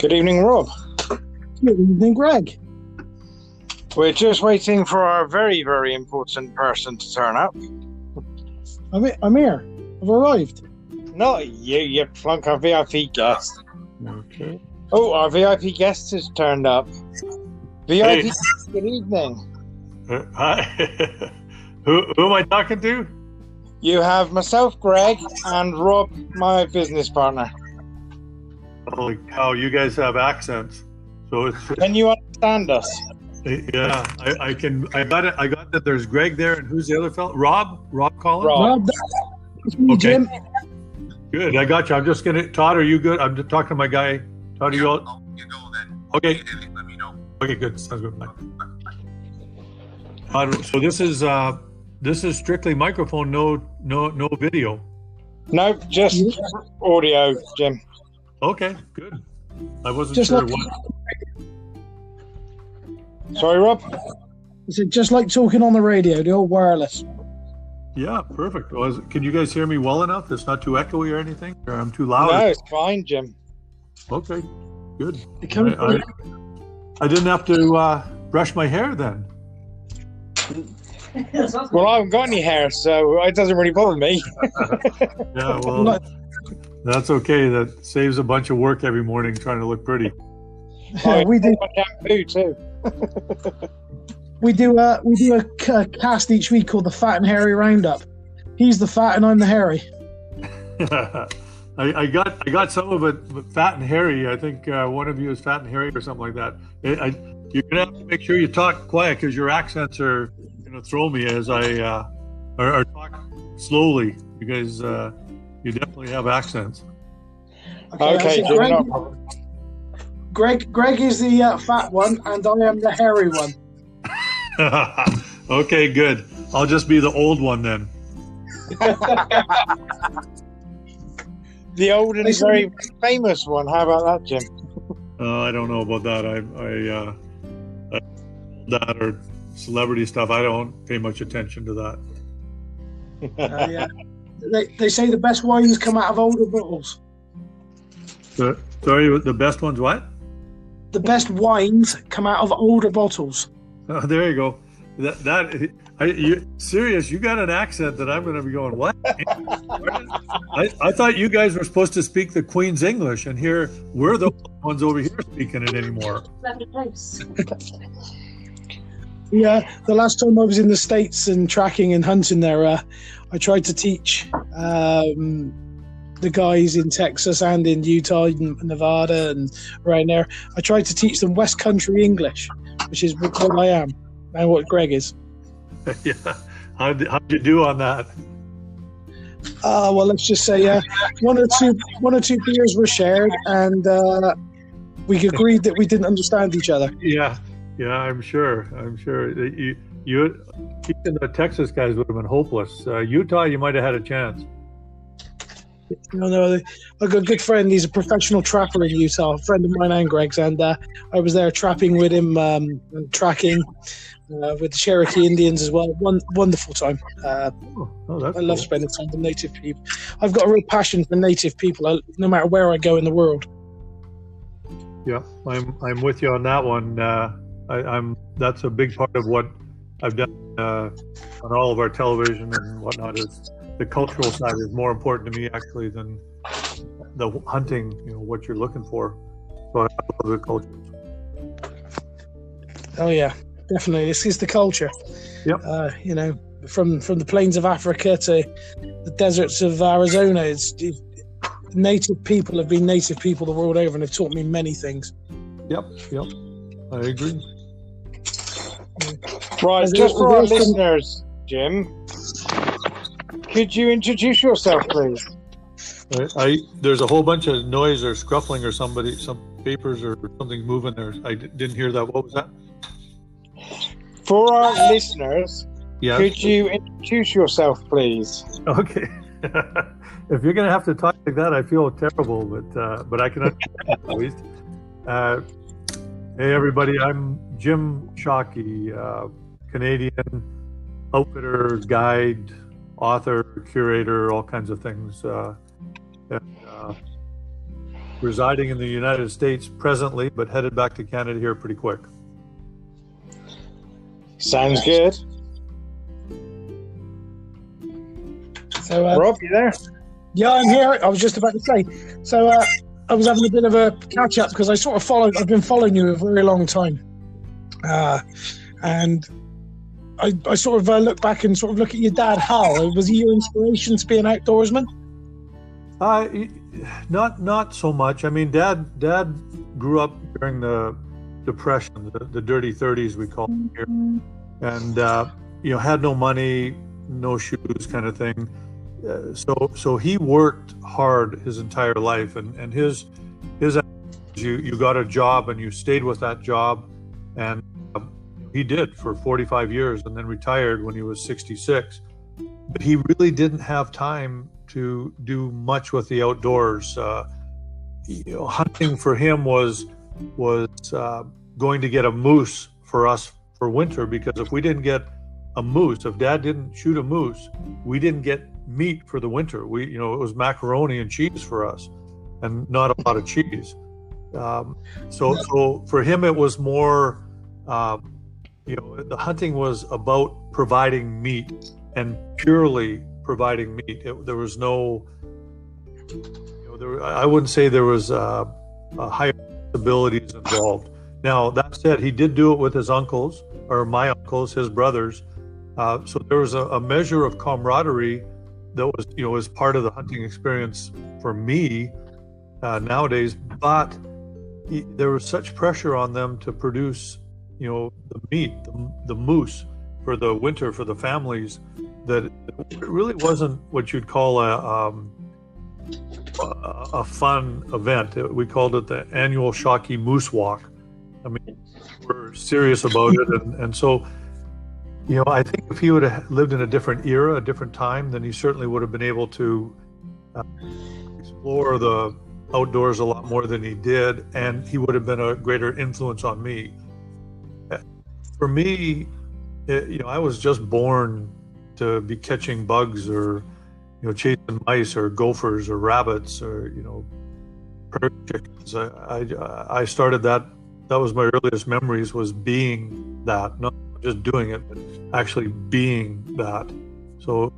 Good evening, Rob. Good evening, Greg. We're just waiting for our very, very important person to turn up. I'm, I'm here. I've arrived. Not you, you plunk our VIP guest. Okay. Oh, our VIP guest has turned up. VIP, good evening. Uh, hi. who, who am I talking to? You have myself, Greg, and Rob, my business partner. Holy cow, you guys have accents. So it's Can you understand us? yeah, I, I can I got it I got that there's Greg there and who's the other fellow? Rob? Rob Collins? Rob. Rob, it's me, Okay. Jim. Good. I got you. I'm just gonna Todd, are you good? I'm just talking to my guy. Todd, are you all you go then. okay? Let me know. Okay, good. Sounds good. Bye. Todd, so this is uh this is strictly microphone, no no no video. No, just audio, Jim. Okay, good. I wasn't Just sure like- what Sorry, Rob. Is it just like talking on the radio, the old wireless? Yeah, perfect. Was can you guys hear me well enough? It's not too echoey or anything, or I'm too loud. No, loud. it's fine, Jim. Okay, good. I, I, I didn't have to uh, brush my hair then. Well, I haven't got any hair, so it doesn't really bother me. Yeah, well, Not- that's okay. That saves a bunch of work every morning trying to look pretty. Oh, we do I shampoo too. we do uh we do a c- cast each week called the Fat and Hairy Roundup. He's the fat and I'm the hairy. I, I got I got some of it but fat and hairy. I think uh, one of you is fat and hairy or something like that. I, I, you're gonna have to make sure you talk quiet because your accents are gonna throw me as I uh, or, or talk slowly because uh, you definitely have accents. Okay, so Greg. Greg Greg is the uh, fat one and I am the hairy one. okay, good. I'll just be the old one then. The old and Listen- very famous one. How about that, Jim? Uh, I don't know about that. I, I, uh, I that or celebrity stuff. I don't pay much attention to that. Uh, yeah. They, they say the best wines come out of older bottles. The, sorry, the best ones. What? The best wines come out of older bottles. Oh, there you go. That that I, you serious? You got an accent that I'm going to be going. What? I, I thought you guys were supposed to speak the Queen's English, and here we're the ones over here speaking it anymore. Yeah, the last time I was in the states and tracking and hunting there, uh, I tried to teach um, the guys in Texas and in Utah, and Nevada, and around there. I tried to teach them West Country English, which is what I am and what Greg is. yeah. How how'd you do on that? Uh, well, let's just say uh, one or two one or two beers were shared, and uh, we agreed that we didn't understand each other. Yeah, yeah, I'm sure. I'm sure that you you even the Texas guys would have been hopeless. Uh, Utah, you might have had a chance. No, no, I've got a good friend. He's a professional trapper in Utah, a friend of mine and Greg's, and uh, I was there trapping with him um, and tracking uh, with the Cherokee Indians as well. One wonderful time. Uh, Oh, oh, I love spending time with native people. I've got a real passion for native people, I, no matter where I go in the world. Yeah, I'm I'm with you on that one. I, I'm that's a big part of what I've done uh, on all of our television and whatnot. Is the cultural side is more important to me actually than the hunting. You know what you're looking for. So I love the culture. Oh yeah, definitely. This is the culture. Yep. Uh, you know, from from the plains of Africa to the deserts of Arizona, it's it, native people have been native people the world over, and have taught me many things. Yep, yep, I agree. Right, Is just there- for our some- listeners, Jim, could you introduce yourself, please? I, I there's a whole bunch of noise or scuffling or somebody some papers or something moving there. I didn't hear that. What was that? For our listeners, Yeah. could you introduce yourself, please? Okay. if you're gonna have to talk like that, I feel terrible, but uh, but I can understand at least. Uh, hey everybody, I'm Jim Shockey, uh, Canadian outfitter, guide, author, curator, all kinds of things. Uh, and, uh, residing in the United States presently, but headed back to Canada here pretty quick. Sounds good. So, uh, Rob, you there? yeah, I'm here. I was just about to say. So, uh, I was having a bit of a catch up because I sort of followed. I've been following you a very long time, uh, and I, I sort of uh, look back and sort of look at your dad, Hal. Was he your inspiration to be an outdoorsman? Uh, not not so much. I mean, dad dad grew up during the depression, the, the dirty thirties we call it here, and uh, you know had no money, no shoes, kind of thing. So so he worked hard his entire life, and and his his you you got a job and you stayed with that job, and uh, he did for 45 years, and then retired when he was 66. But he really didn't have time to do much with the outdoors. Uh, you know, hunting for him was was uh, going to get a moose for us for winter because if we didn't get a moose, if Dad didn't shoot a moose, we didn't get meat for the winter. We, you know, it was macaroni and cheese for us, and not a lot of cheese. Um, so, so for him, it was more, um, you know, the hunting was about providing meat and purely providing meat. It, there was no, you know, there, I wouldn't say there was uh, higher abilities involved. Now that said, he did do it with his uncles or my uncles, his brothers. Uh, so there was a, a, measure of camaraderie that was, you know, was part of the hunting experience for me uh, nowadays. But there was such pressure on them to produce, you know, the meat, the, the moose for the winter for the families that it really wasn't what you'd call a um, a fun event. We called it the annual Shockey Moose Walk. I mean, we're serious about it, and, and so you know, I think if he would have lived in a different era, a different time, then he certainly would have been able to uh, explore the outdoors a lot more than he did, and he would have been a greater influence on me. For me, it, you know, I was just born to be catching bugs or you know chasing mice or gophers or rabbits or you know prairie chickens. I, I, I started that. That was my earliest memories was being that, not just doing it, but actually being that. So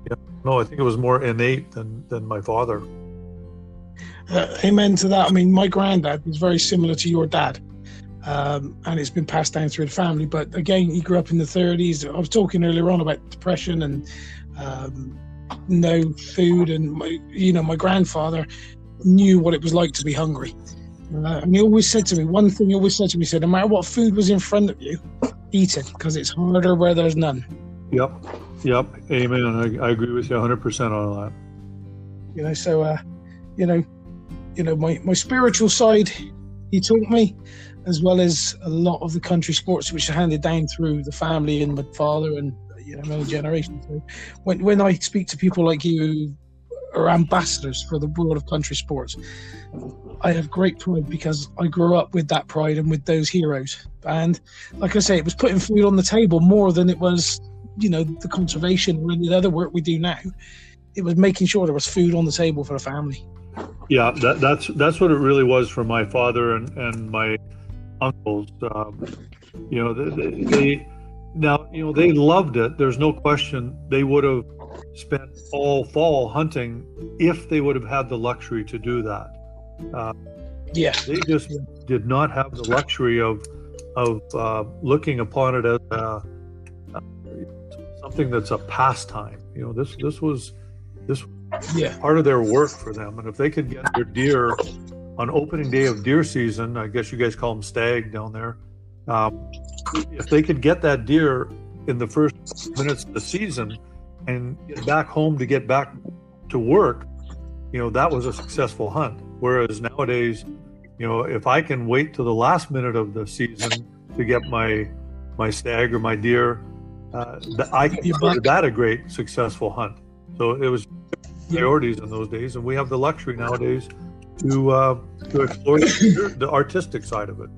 no, I think it was more innate than than my father. Uh, amen to that. I mean, my granddad was very similar to your dad. Um, and it's been passed down through the family. But again, he grew up in the 30s. I was talking earlier on about depression and um, no food, and my, you know, my grandfather knew what it was like to be hungry. Uh, and he always said to me, one thing he always said to me, he said, no matter what food was in front of you, eat it because it's harder where there's none. Yep, yep, amen. I, I agree with you 100% on that. You know, so, uh, you know, you know, my, my spiritual side, he taught me, as well as a lot of the country sports which are handed down through the family and my father and you know many generations. So when when I speak to people like you are ambassadors for the world of country sports, I have great pride because I grew up with that pride and with those heroes. And like I say, it was putting food on the table more than it was, you know, the conservation or any other work we do now. It was making sure there was food on the table for the family. Yeah, that, that's that's what it really was for my father and, and my uncles. Um, you know, they, they, now you know they loved it. There's no question they would have spent all fall hunting if they would have had the luxury to do that. Uh, yeah, they just did not have the luxury of of uh, looking upon it as a, uh, something that's a pastime. You know, this this was this yeah. part of their work for them, and if they could get their deer on opening day of deer season, I guess you guys call them stag down there. Um, if they could get that deer in the first minutes of the season and back home to get back to work, you know, that was a successful hunt. Whereas nowadays, you know, if I can wait to the last minute of the season to get my my stag or my deer, uh, I consider that a great successful hunt. So it was priorities in those days, and we have the luxury nowadays to uh, to explore the, artistic side of it.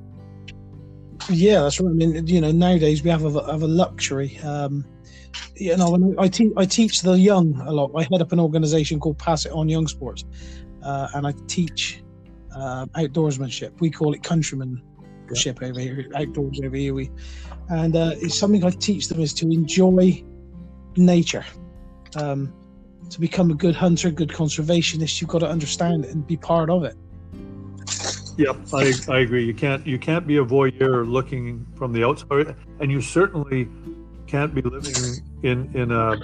Yeah, that's right. I mean, you know, nowadays we have a, have a luxury. Um, you know, I, te- I teach the young a lot. I head up an organization called Pass It On Young Sports, uh, and I teach uh, outdoorsmanship. We call it countrymanship over here, outdoors over here. We, and uh, it's something I teach them is to enjoy nature. Um, to become a good hunter, good conservationist, you've got to understand it and be part of it. Yep, I, I agree. You can't you can't be a voyeur looking from the outside, and you certainly can't be living in in a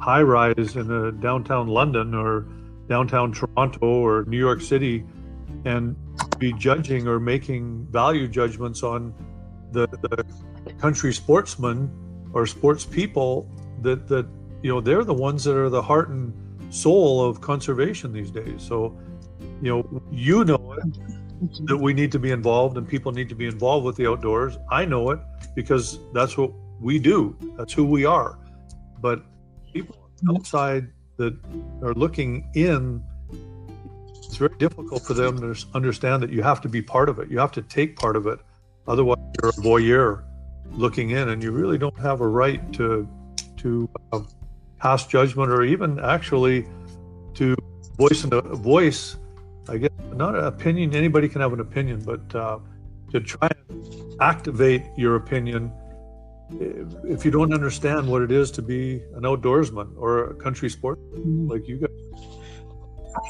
high rise in a downtown London or downtown Toronto or New York City and be judging or making value judgments on the, the country sportsmen or sports people that that you know they're the ones that are the heart and soul of conservation these days. So you know you know it that we need to be involved and people need to be involved with the outdoors. I know it because that's what we do. That's who we are. But people outside that are looking in it's very difficult for them to understand that you have to be part of it. You have to take part of it. Otherwise you're a voyeur looking in and you really don't have a right to to uh, pass judgment or even actually to voice a voice i guess not an opinion. Anybody can have an opinion but uh, to try and activate your opinion if you don't understand what it is to be an outdoorsman or a country sport like you guys.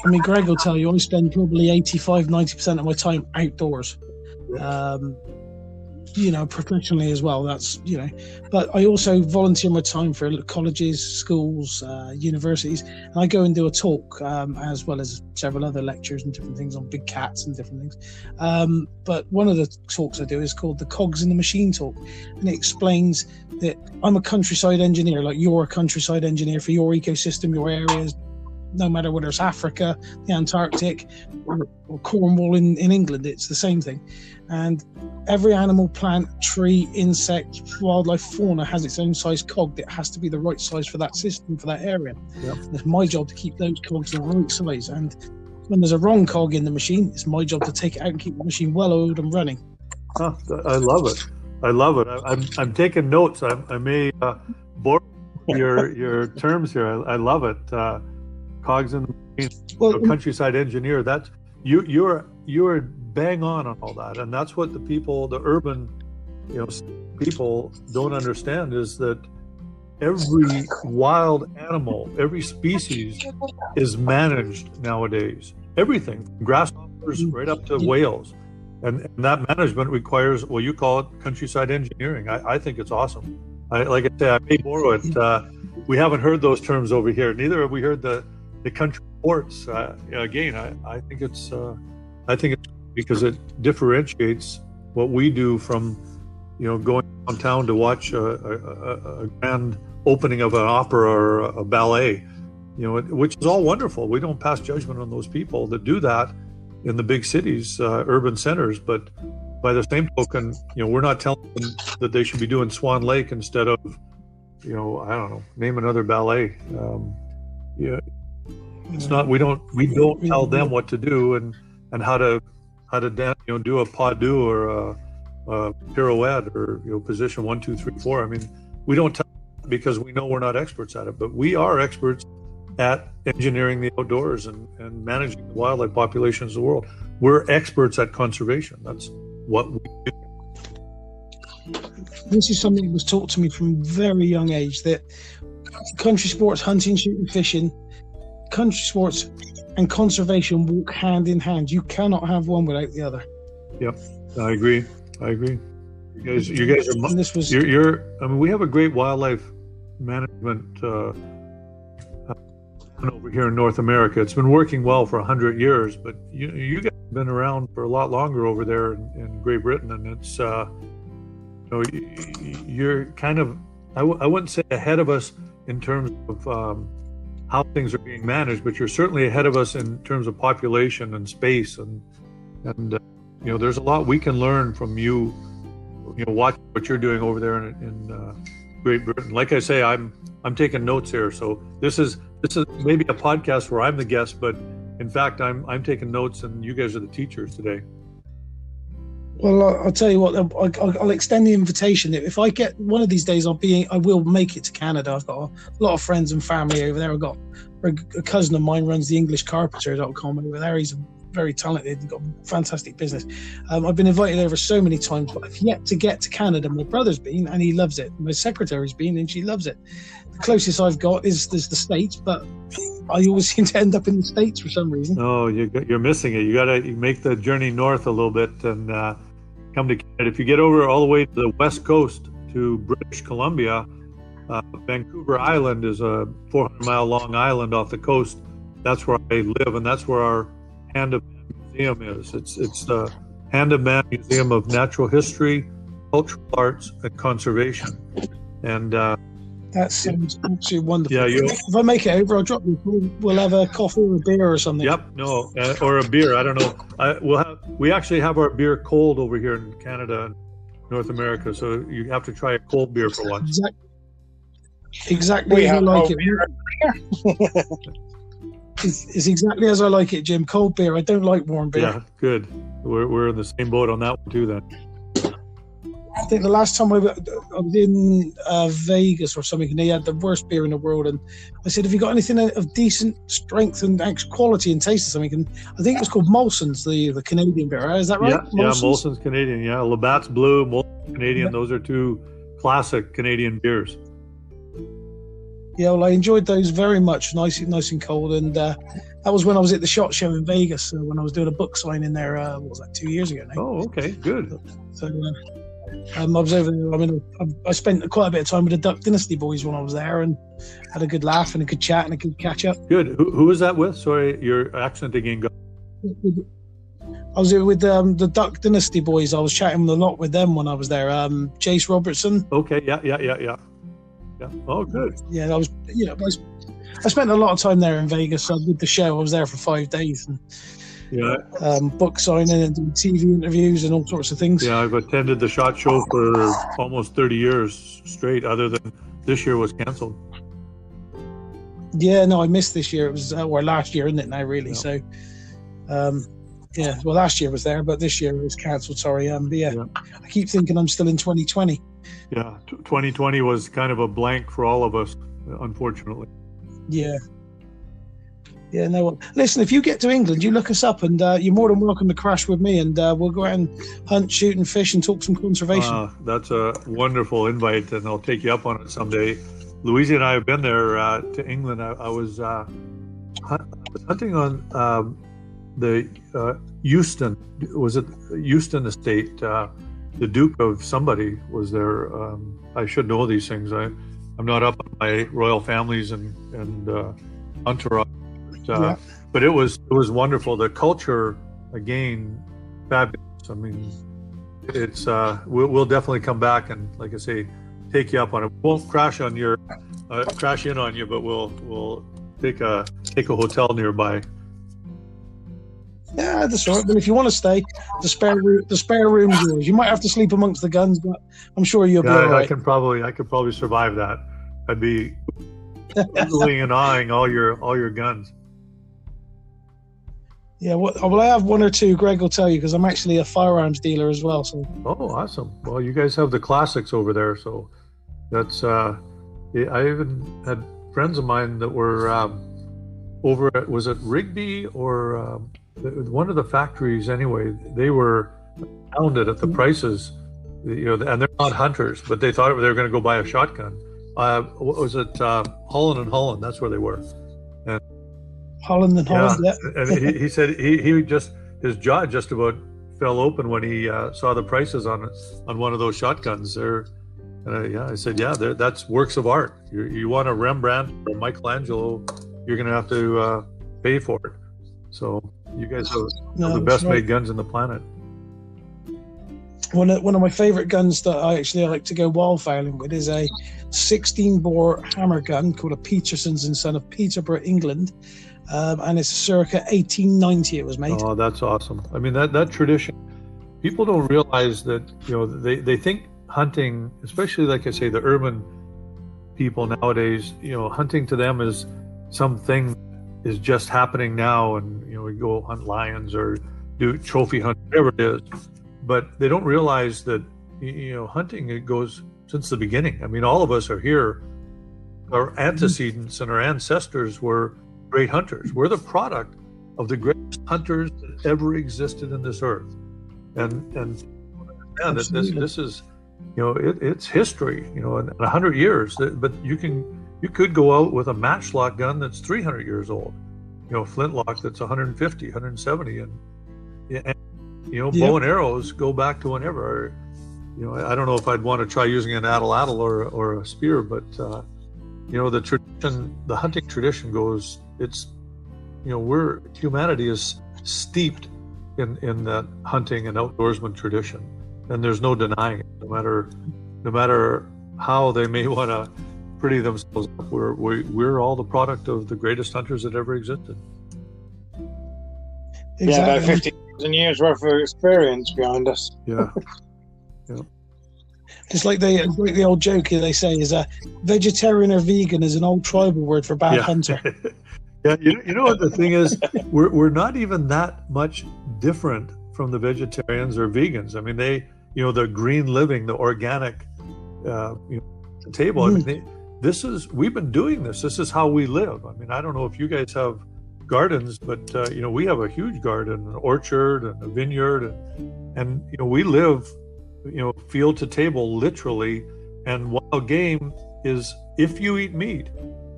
I mean, Greg will tell you, I spend probably 85, 90% of my time outdoors. Um, you know, professionally as well. That's, you know, but I also volunteer my time for colleges, schools, uh, universities, and I go and do a talk um, as well as several other lectures and different things on big cats and different things. Um, but one of the talks I do is called the Cogs in the Machine talk, and it explains that I'm a countryside engineer, like you're a countryside engineer for your ecosystem, your areas, no matter whether it's Africa, the Antarctic, or, or Cornwall in, in England, it's the same thing. And every animal, plant, tree, insect, wildlife, fauna has its own size cog that has to be the right size for that system, for that area. Yep. It's my job to keep those cogs the right size. And when there's a wrong cog in the machine, it's my job to take it out and keep the machine well oiled and running. Huh, I love it. I love it. I, am I'm taking notes. I, I may uh, borrow your your terms here. I, I love it. Uh, cogs in the machine, well, countryside engineer. That's you. You're you're bang on on all that, and that's what the people, the urban, you know, people don't understand is that every wild animal, every species is managed nowadays. Everything, grasshoppers right up to whales. And, and, that management requires, well, you call it countryside engineering. I, I think it's awesome. I, like I say, I may borrow it. Uh, we haven't heard those terms over here. Neither have we heard the, the country ports. Uh, again, I, I think it's, uh, I think it's because it differentiates what we do from, you know, going downtown to watch a, a, a grand opening of an opera or a ballet, you know, which is all wonderful. We don't pass judgment on those people that do that in the big cities, uh, urban centers. But by the same token, you know, we're not telling them that they should be doing Swan Lake instead of, you know, I don't know, name another ballet. Um, yeah, it's not. We don't. We don't tell them what to do and and how to how to dance, you know, do a pas deux or a, a, pirouette or you know, position one, two, three, four. I mean, we don't tell because we know we're not experts at it, but we are experts at engineering the outdoors and, and managing the wildlife populations of the world. We're experts at conservation. That's what we do. This is something that was taught to me from very young age that country sports, hunting, shooting, fishing, country sports and conservation walk hand in hand. You cannot have one without the other. Yep, I agree. I agree. You guys, you guys are. And this was. You're, you're. I mean, we have a great wildlife management uh, over here in North America. It's been working well for hundred years, but you, you guys have been around for a lot longer over there in, in Great Britain, and it's. Uh, you know, you're kind of. I w- I wouldn't say ahead of us in terms of. Um, how things are being managed, but you're certainly ahead of us in terms of population and space, and and uh, you know there's a lot we can learn from you. You know, watch what you're doing over there in, in uh, Great Britain. Like I say, I'm I'm taking notes here, so this is this is maybe a podcast where I'm the guest, but in fact, I'm I'm taking notes, and you guys are the teachers today. Well, I'll tell you what. I'll, extend the invitation. If I get one of these days, I'll be. I will make it to Canada. I've got a lot of friends and family over there. I've got a cousin of mine runs the EnglishCarpenter.com over there. He's a very talented and got fantastic business. Um, I've been invited over so many times, but I've yet to get to Canada. My brother's been and he loves it. My secretary's been and she loves it. The closest I've got is, the States, but I always seem to end up in the States for some reason. No, you, you're missing it. You got to make the journey north a little bit and uh, come to Canada. If you get over all the way to the west coast to British Columbia, uh, Vancouver Island is a 400 mile long island off the coast. That's where I live, and that's where our Hand of Man Museum is. It's it's the Hand of Man Museum of Natural History, Cultural Arts, and Conservation. And uh, that sounds absolutely wonderful. Yeah, you. If I make it over, I'll drop you. We'll, we'll have a coffee or a beer or something. Yep. No, uh, or a beer. I don't know. I, we'll have. We actually have our beer cold over here in Canada and North America, so you have to try a cold beer for once. Exactly. Exactly as I like it. it's, it's, exactly as I like it, Jim. Cold beer. I don't like warm beer. Yeah, good. We're, we're in the same boat on that one too. Then. I think the last time I, I was in uh, Vegas or something, and they had the worst beer in the world. And I said, "Have you got anything of decent strength and quality and taste or something?" And I think it was called Molson's, the the Canadian beer. Is that right? Yeah, Molson's? yeah, Molson's Canadian. Yeah, Labatt's Blue, Molson's Canadian. Yeah. Those are two classic Canadian beers yeah, well, I enjoyed those very much, nice, nice and cold. And uh, that was when I was at the Shot Show in Vegas uh, when I was doing a book signing there. Uh, what was that? Two years ago now. Oh, okay, good. So uh, um, I was over there. I mean, I, I, spent quite a bit of time with the Duck Dynasty boys when I was there, and had a good laugh and a good chat and a good catch up. Good. Who, who was that with? Sorry, your accent again. Go. I was with um, the Duck Dynasty boys. I was chatting a lot with them when I was there. Um, Jase Robertson. Okay. Yeah. Yeah. Yeah. Yeah. Yeah. Oh, good. Yeah, I was. You know, I, was, I spent a lot of time there in Vegas. I did the show. I was there for five days and yeah, um, book signing and doing TV interviews and all sorts of things. Yeah, I've attended the Shot Show for almost thirty years straight. Other than this year was canceled. Yeah, no, I missed this year. It was uh, or last year, isn't it now? Really, yeah. so. Um, yeah, well, last year was there, but this year it was cancelled. Sorry, um, but yeah, yeah, I keep thinking I'm still in 2020. Yeah, 2020 was kind of a blank for all of us, unfortunately. Yeah. Yeah, no. Listen, if you get to England, you look us up, and uh, you're more than welcome to crash with me, and uh, we'll go out and hunt, shoot, and fish, and talk some conservation. Uh, that's a wonderful invite, and I'll take you up on it someday. Louisa and I have been there uh, to England. I, I was, uh, hunting on um, the uh, Euston. Was it Euston Estate? The Duke of somebody was there. Um, I should know these things. I, I'm not up on my royal families and and uh, entourage, but, uh, yeah. but it was it was wonderful. The culture again, fabulous. I mean, it's uh, we'll, we'll definitely come back and like I say, take you up on it. Won't crash on your uh, crash in on you, but we'll we'll take a take a hotel nearby yeah, that's right. But if you want to stay, the spare room, the spare room's yours. You might have to sleep amongst the guns, but I'm sure you'll yeah, be all right. I can probably, I could probably survive that. I'd be oohing and awing all your all your guns. Yeah, well, well, I have one or two. Greg will tell you because I'm actually a firearms dealer as well. So. Oh, awesome! Well, you guys have the classics over there, so that's. uh I even had friends of mine that were um, over at was it Rigby or um, one of the factories anyway they were pounded at the prices you know and they're not hunters but they thought they were going to go buy a shotgun. Uh, what was it uh, holland and holland that's where they were. And holland and holland yeah, yeah. and he, he, said he, he just his jaw just about fell open when he uh, saw the prices on on one of those shotguns there. And yeah i said yeah that's works of art. You, you want a rembrandt or michelangelo you're going to have to uh, pay for it. So you guys are no, the best right. made guns in the planet. One of, one of my favorite guns that I actually like to go wildfowling with is a 16 bore hammer gun called a Peterson's and Son of Peterborough, England. Um, and it's circa 1890 it was made. Oh, that's awesome. I mean, that, that tradition, people don't realize that, you know, they, they think hunting, especially like I say, the urban people nowadays, you know, hunting to them is something is just happening now and you know we go hunt lions or do trophy hunt whatever it is. But they don't realize that you know hunting it goes since the beginning. I mean all of us are here. Our mm-hmm. antecedents and our ancestors were great hunters. We're the product of the greatest hunters that ever existed in this earth. And and yeah, this this is you know it, it's history. You know, in a hundred years, but you can you could go out with a matchlock gun that's 300 years old. You know, flintlock that's 150, 170, and, and you know, yep. bow and arrows go back to whenever. You know, I don't know if I'd want to try using an atlatl or or a spear, but uh, you know, the tradition, the hunting tradition goes. It's you know, we're humanity is steeped in in that hunting and outdoorsman tradition, and there's no denying it. No matter no matter how they may want to pretty themselves up, we're we, we're all the product of the greatest hunters that ever existed. Exactly. Yeah, about fifty thousand years worth of experience behind us. Yeah. yeah. It's like the like the old joke they say is a vegetarian or vegan is an old tribal word for bad yeah. hunter. Yeah, you, you know what the thing is? We're, we're not even that much different from the vegetarians or vegans. I mean, they, you know, the green living, the organic, uh, you know, table. Mm. I mean, they, this is we've been doing this. This is how we live. I mean, I don't know if you guys have gardens, but uh, you know, we have a huge garden, an orchard, and a vineyard, and and you know, we live, you know, field to table, literally. And wild game is if you eat meat,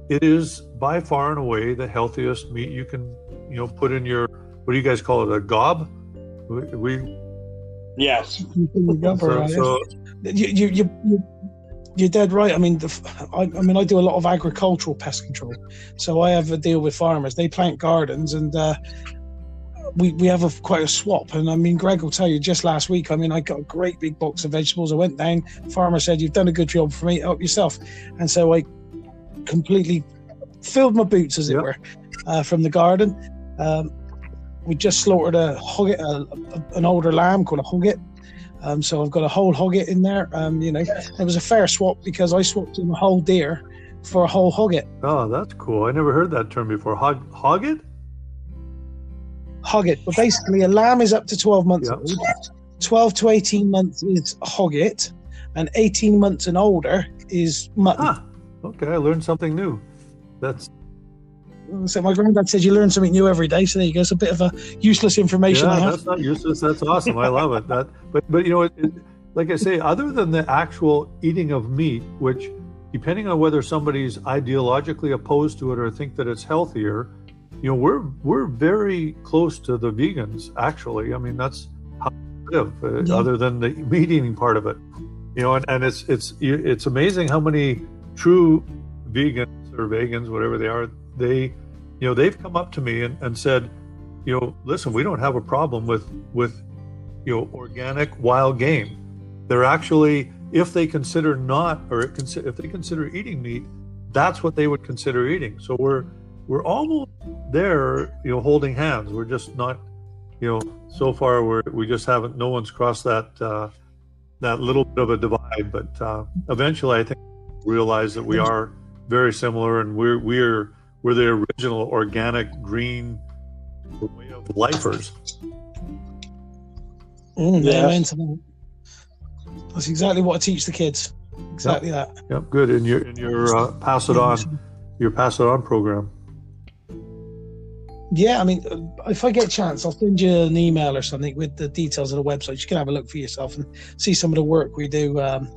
it is by far and away the healthiest meat you can, you know, put in your what do you guys call it? A gob? We, we yes. So, so, you, you, you, you, you're dead right. I mean, the, I, I, mean, I do a lot of agricultural pest control, so I have a deal with farmers. They plant gardens, and uh, we we have a, quite a swap. And I mean, Greg will tell you. Just last week, I mean, I got a great big box of vegetables. I went down. Farmer said, "You've done a good job for me. Help yourself." And so I completely filled my boots, as it were, uh, from the garden. Um, we just slaughtered a hogget, a, a, an older lamb called a hogget. Um, so I've got a whole hogget in there. Um, you know, it was a fair swap because I swapped in a whole deer for a whole hogget. Oh, that's cool. I never heard that term before. Hog hogget? Hogget. But basically, a lamb is up to 12 months yep. old. 12 to 18 months is hogget, and 18 months and older is mutton. Ah, okay. I learned something new. That's so my granddad said you learn something new every day. So there you go. It's a bit of a useless information. Yeah, that's not useless. That's awesome. I love it. That, but but you know, it, it, like I say, other than the actual eating of meat, which depending on whether somebody's ideologically opposed to it or think that it's healthier, you know, we're we're very close to the vegans. Actually, I mean, that's how we live. Uh, yeah. Other than the meat eating part of it, you know, and, and it's it's it's amazing how many true vegans or vegans, whatever they are, they, you know, they've come up to me and, and said, you know, listen, we don't have a problem with with, you know, organic wild game. They're actually, if they consider not, or if they consider eating meat, that's what they would consider eating. So we're we're almost there, you know, holding hands. We're just not, you know, so far we're we just haven't. No one's crossed that uh, that little bit of a divide. But uh, eventually, I think realize that we are very similar, and we're we're we're the original organic green way of lifers. Mm, yeah. That's exactly what I teach the kids. Exactly yep. that. Yep, good. And your and your uh, pass it on, your pass it on program. Yeah, I mean, if I get a chance, I'll send you an email or something with the details of the website. You can have a look for yourself and see some of the work we do. Um,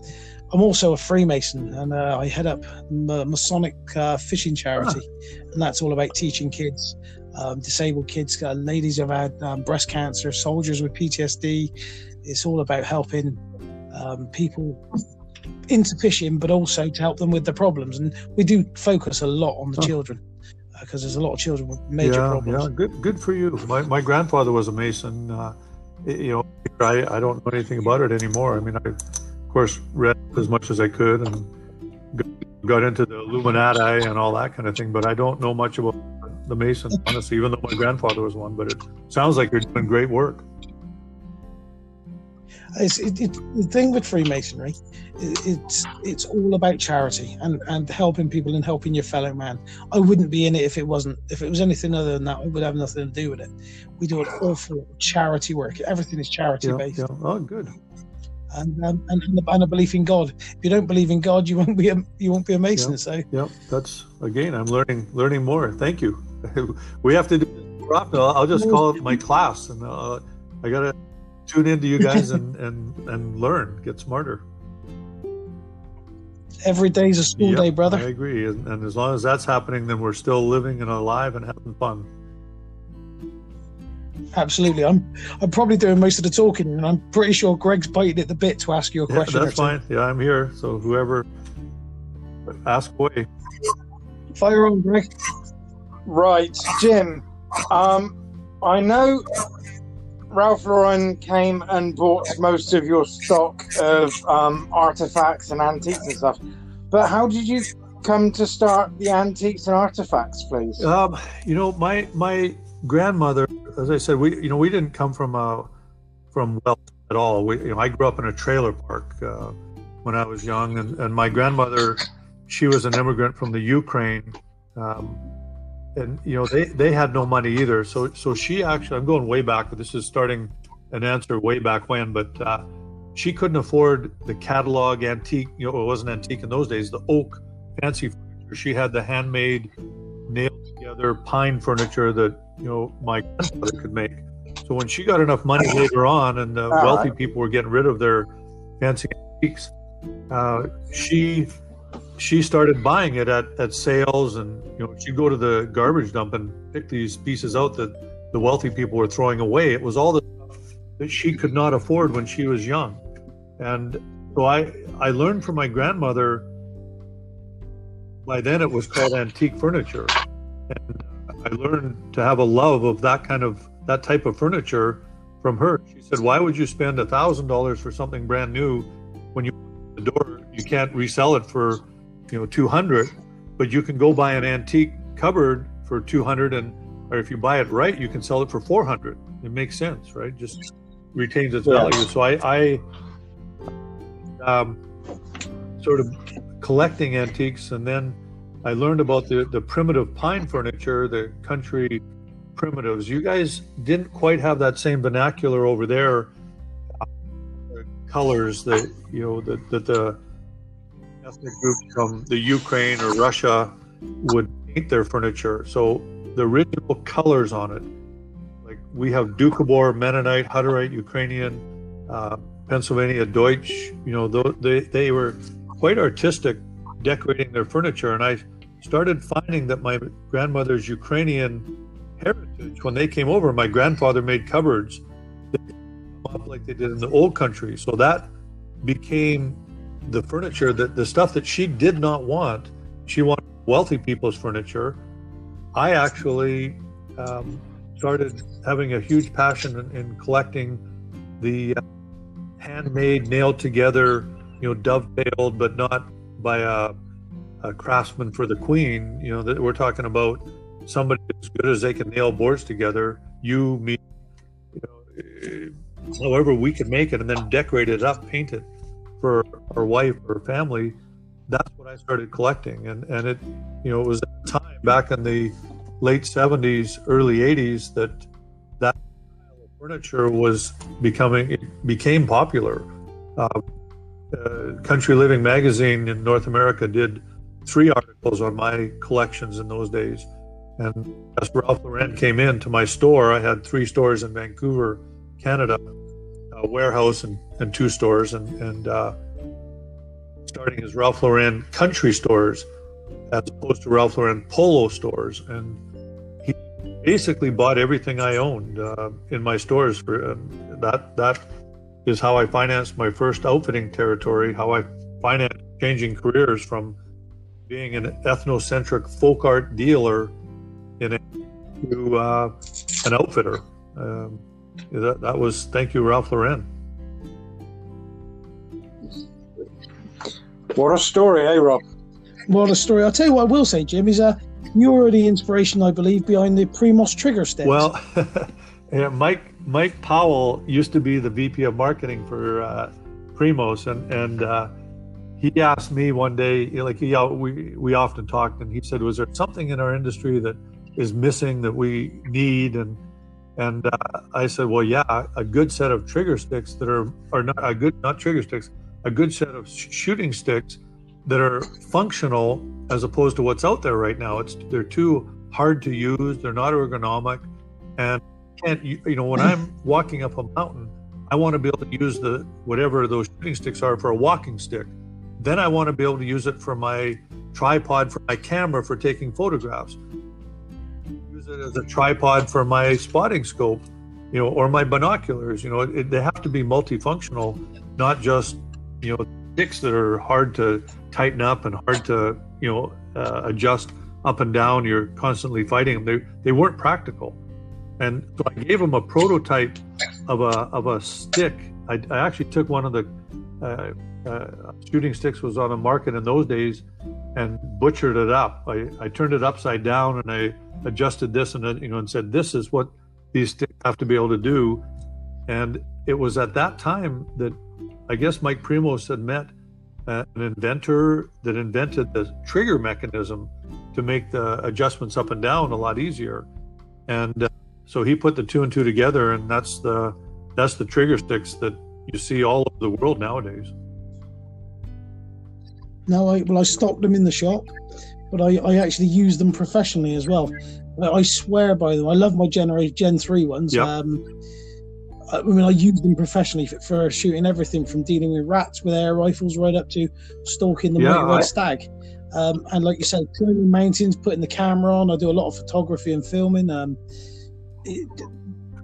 I'm also a Freemason, and uh, I head up Masonic uh, fishing charity, and that's all about teaching kids, um, disabled kids, uh, ladies who've had um, breast cancer, soldiers with PTSD. It's all about helping um, people into fishing, but also to help them with the problems. And we do focus a lot on the children because uh, there's a lot of children with major yeah, problems. Yeah, good, good for you. My, my grandfather was a Mason. Uh, you know, I, I don't know anything about it anymore. I mean, I of course, read as much as I could and got into the Illuminati and all that kind of thing. But I don't know much about the Masons, honestly, even though my grandfather was one. But it sounds like you're doing great work. It's, it, it, the thing with Freemasonry, it, it's it's all about charity and, and helping people and helping your fellow man. I wouldn't be in it if it wasn't. If it was anything other than that, I would have nothing to do with it. We do an awful charity work. Everything is charity yeah, based. Yeah. Oh, good and um, and, and a belief in God. If you don't believe in God, you won't be a you won't be a Mason. Yeah, so yeah, that's again, I'm learning learning more. Thank you. we have to do often. I'll, I'll just call it my class, and uh, I gotta tune into you guys and and and learn, get smarter. Every day's a school Yep, day, brother. I agree, and, and as long as that's happening, then we're still living and alive and having fun. Absolutely. I'm I'm probably doing most of the talking, and I'm pretty sure Greg's biting at the bit to ask you a Yeah, question. that's fine. Yeah, I'm here. So whoever, ask away. Fire on, Greg. Right, Jim. Um, I know Ralph Lauren came and bought most of your stock of um, artifacts and antiques and stuff, but how did you come to start the antiques and artifacts, please? Um, you know, my my grandmother, as I said, we you know we didn't come from uh from wealth at all. We you know I grew up in a trailer park uh, when I was young, and, and my grandmother, she was an immigrant from the Ukraine, um, and you know they they had no money either. So so she actually I'm going way back, but this is starting an answer way back when, but. Uh, she couldn't afford the catalog antique, you know, it wasn't antique in those days, the oak fancy furniture. She had the handmade nailed together pine furniture that you know my grandfather could make. So when she got enough money later on, and the wealthy people were getting rid of their fancy antiques, uh, she she started buying it at, at sales, and you know she'd go to the garbage dump and pick these pieces out that the wealthy people were throwing away. It was all the stuff that she could not afford when she was young, and so I I learned from my grandmother. By then, it was called antique furniture and I learned to have a love of that kind of that type of furniture from her. She said, "Why would you spend a thousand dollars for something brand new when you open the door you can't resell it for you know two hundred, but you can go buy an antique cupboard for two hundred and or if you buy it right, you can sell it for four hundred. It makes sense, right? Just retains its value. So I, I um, sort of collecting antiques, and then I learned about the the primitive pine furniture, the country primitives. You guys didn't quite have that same vernacular over there. The colors that you know that, the ethnic groups from the Ukraine or Russia would paint their furniture. So the original colors on it, like we have Doukhobor, Mennonite, Hutterite, Ukrainian, uh, Pennsylvania Deutsch. You know, they they were quite artistic decorating their furniture, and I started finding that my grandmother's Ukrainian heritage, when they came over, my grandfather made cupboards up like they did in the old country. So that became the furniture that the stuff that she did not want. She wanted wealthy people's furniture. I actually um, started having a huge passion in, in collecting the uh, handmade, nailed together, you know, dovetailed, but not by a, a craftsman for the queen. You know, that we're talking about somebody as good as they can nail boards together. You, me, you know, eh, however we can make it, and then decorate it up, paint it for our wife or family. That's what I started collecting, and and it, you know, it was a time back in the late '70s, early '80s that that furniture was becoming it became popular. Uh, uh, Country Living magazine in North America did three articles on my collections in those days. And as Ralph Lauren came in to my store, I had three stores in Vancouver, Canada, a warehouse and, and two stores, and, and uh, starting as Ralph Lauren country stores as opposed to Ralph Lauren polo stores. And he basically bought everything I owned uh, in my stores. For and that that is how I financed my first outfitting territory. How I financed changing careers from being an ethnocentric folk art dealer in a, to uh, an outfitter. Um, that, that was thank you, Ralph Lauren. What a story, eh, Rob? What a story. I'll tell you what I will say, Jim, is uh, you were the inspiration, I believe, behind the Primos trigger sticks. Well, yeah, Mike Mike Powell used to be the VP of marketing for uh, Primos, and and uh, he asked me one day, like he, we we often talked, and he said, "Was there something in our industry that is missing that we need?" And and uh, I said, "Well, yeah, a good set of trigger sticks that are are not a good not trigger sticks, a good set of sh- shooting sticks that are functional as opposed to what's out there right now. It's they're too hard to use. They're not ergonomic." and can't you, you know when I'm walking up a mountain, I want to be able to use the whatever those shooting sticks are for a walking stick. Then I want to be able to use it for my tripod for my camera for taking photographs. Use it as a tripod for my spotting scope, you know, or my binoculars. You know, it, they have to be multifunctional, not just you know sticks that are hard to tighten up and hard to you know uh, adjust up and down. You're constantly fighting them. They they weren't practical, and so I gave them a prototype of a of a stick. I, I actually took one of the uh, uh, shooting sticks was on the market in those days, and butchered it up. I, I turned it upside down and I adjusted this and you know and said this is what these sticks have to be able to do. And it was at that time that I guess Mike Primos had met uh, an inventor that invented the trigger mechanism to make the adjustments up and down a lot easier. And uh, so he put the two and two together, and that's the that's the trigger sticks that you see all over the world nowadays. No, I well I stocked them in the shop, but I, I actually use them professionally as well. I swear by them. I love my Generation Gen three ones. Yep. Um, I mean, I use them professionally for, for, shooting everything from dealing with rats with air rifles right up to stalking the Yeah, white stag. Um, and like you said, climbing mountains, putting the camera on. I do a lot of photography and filming. Um, it,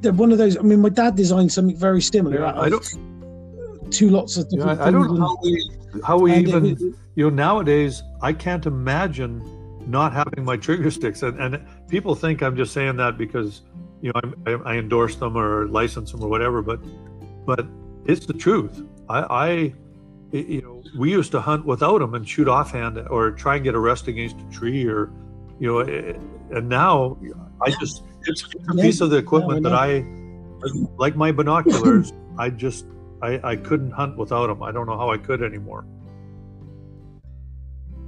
they're one of those. I mean, my dad designed something very similar. Yeah, I don't- two lots of Yeah, different I, I don't know how we how we even it- you know nowadays I can't imagine not having my trigger sticks. And, and people think I'm just saying that because you know I'm, I, I endorse them or license them or whatever but but it's the truth. I, I you know we used to hunt without them and shoot offhand or try and get a rest against a tree or you know eh, and now I just it's a piece of the equipment that I like my binoculars I just I, I couldn't hunt without them I don't know how I could anymore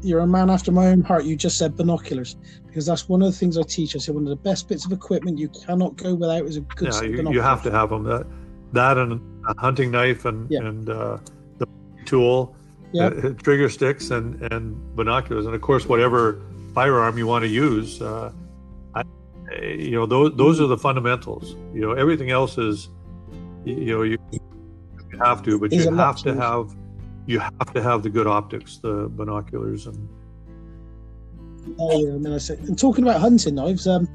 you're a man after my own heart. You just said binoculars because that's one of the things I teach. I said one of the best bits of equipment you cannot go without is a good yeah, set of you, binoculars. you have to have them. That, that and a hunting knife and Yeah. and uh, the tool, Yeah. uh, trigger sticks and and binoculars, and of course whatever firearm you want to use. Uh, I, you know those those are the fundamentals. You know everything else is, you, know you, have to, but you have to have you have to have the good optics, the binoculars, and Oh, yeah, I mean, I say, and talking about hunting knives, um,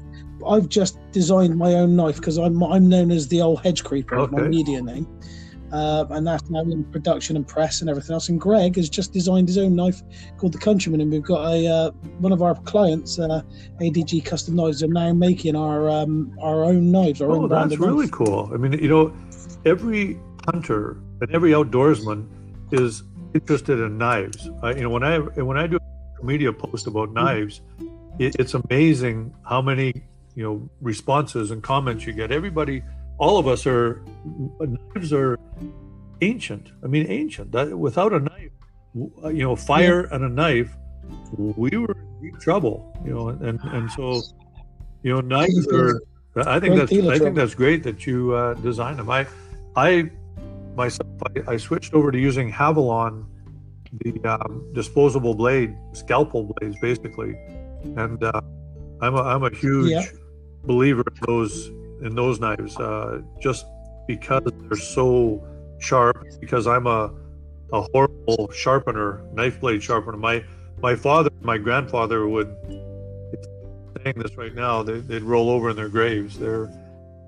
I've just designed my own knife because I'm I'm known as the old hedge creeper, my media name, uh, and that's now in production and press and everything else. And Greg has just designed his own knife called the Countryman, and we've got a uh, one of our clients, uh, ADG Custom Knives, are now making our um, our own knives. Our Oh, own that's really knife. cool. I mean, you know, every hunter and every outdoorsman is interested in knives. I, you know, when I when I do a media post about knives, it, it's amazing how many you know responses and comments you get. Everybody, all of us are knives are ancient. I mean, ancient. That without a knife, you know, fire and a knife, we were in deep trouble. You know, and and so you know, knives are. I think that's I think that's great that you uh, designed them. I I myself I, I switched over to using Havalon, the um, disposable blade, scalpel blades, basically, and uh, I'm a, I'm a huge Yeah. believer in those in those knives, uh, just because they're so sharp. Because I'm a a horrible sharpener, knife blade sharpener. My my father, my grandfather would saying this right now. They, they'd roll over in their graves. They're,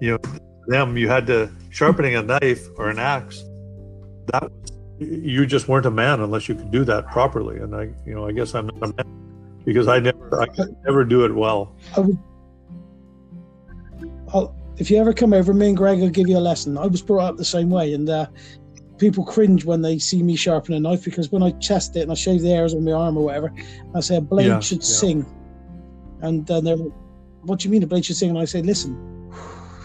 you know, them. You had to sharpening a knife or an axe. That was you just weren't a man unless you could do that properly. And I, you know, I guess I'm not a man because I never, I could never do it well. I'll, if you ever come over, me and Greg will give you a lesson. I was brought up the same way, and uh, people cringe when they see me sharpen a knife because when I test it and I shave the hairs on my arm or whatever, I say a blade Yeah, should yeah. sing, and uh, they're like, "What do you mean a blade should sing?" And I say, "Listen,"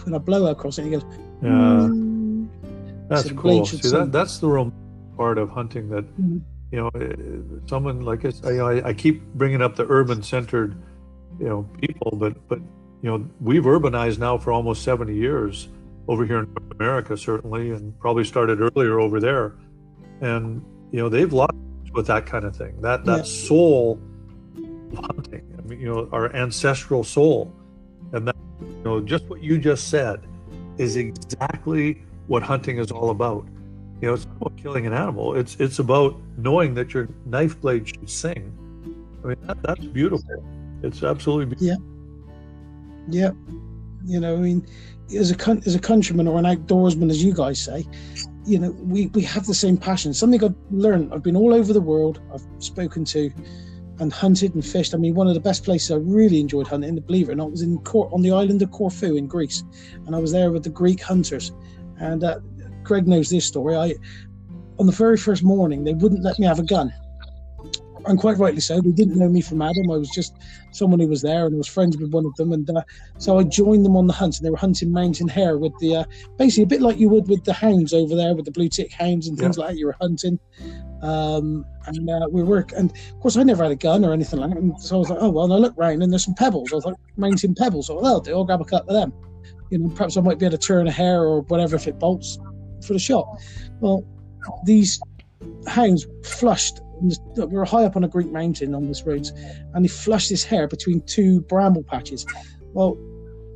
and I blow across it, and he goes, Yeah, "Mm." that's So the cool. See, that, that's the real part of hunting that Mhm. you know, eh, someone like us. I, I, I keep bringing up the urban-centered, you know, people, but but you know, we've urbanized now for almost seventy years over here in North America, certainly, and probably started earlier over there, and you know, they've lost with that kind of thing. That that Yeah. soul of hunting. I mean, you know, our ancestral soul, you know, just what you just said is exactly what hunting is all about. You know, it's not about killing an animal. It's it's about knowing that your knife blade should sing. I mean, that, that's beautiful. It's absolutely beautiful. Yeah. Yeah. You know, I mean, as a as a countryman or an outdoorsman, as you guys say, you know, we we have the same passion. Something I've learned. I've been all over the world. I've spoken to and hunted and fished. I mean, one of the best places I really enjoyed hunting, believe it or not, was in Cor- on the island of Corfu in Greece, and I was there with the Greek hunters. And uh, Greg knows this story. I, on the very first morning, they wouldn't let me have a gun and quite rightly so. They didn't know me from Adam. I was just someone who was there, and I was friends with one of them. And uh, so I joined them on the hunt, and they were hunting mountain hare with the uh, basically a bit like you would with the hounds over there, with the blue tick hounds and things yeah. like that. You were hunting, um, and uh, we were. And of course, I never had a gun or anything like that. And so I was like, oh well. And I looked round, and there's some pebbles. I was like, mountain pebbles. So well, I'll grab a couple of them. You know, perhaps I might be able to turn a hare or whatever if it bolts for the shot. Well, these hounds flushed we were high up on a Greek mountain on this road, and he flushed his hare between two bramble patches. Well,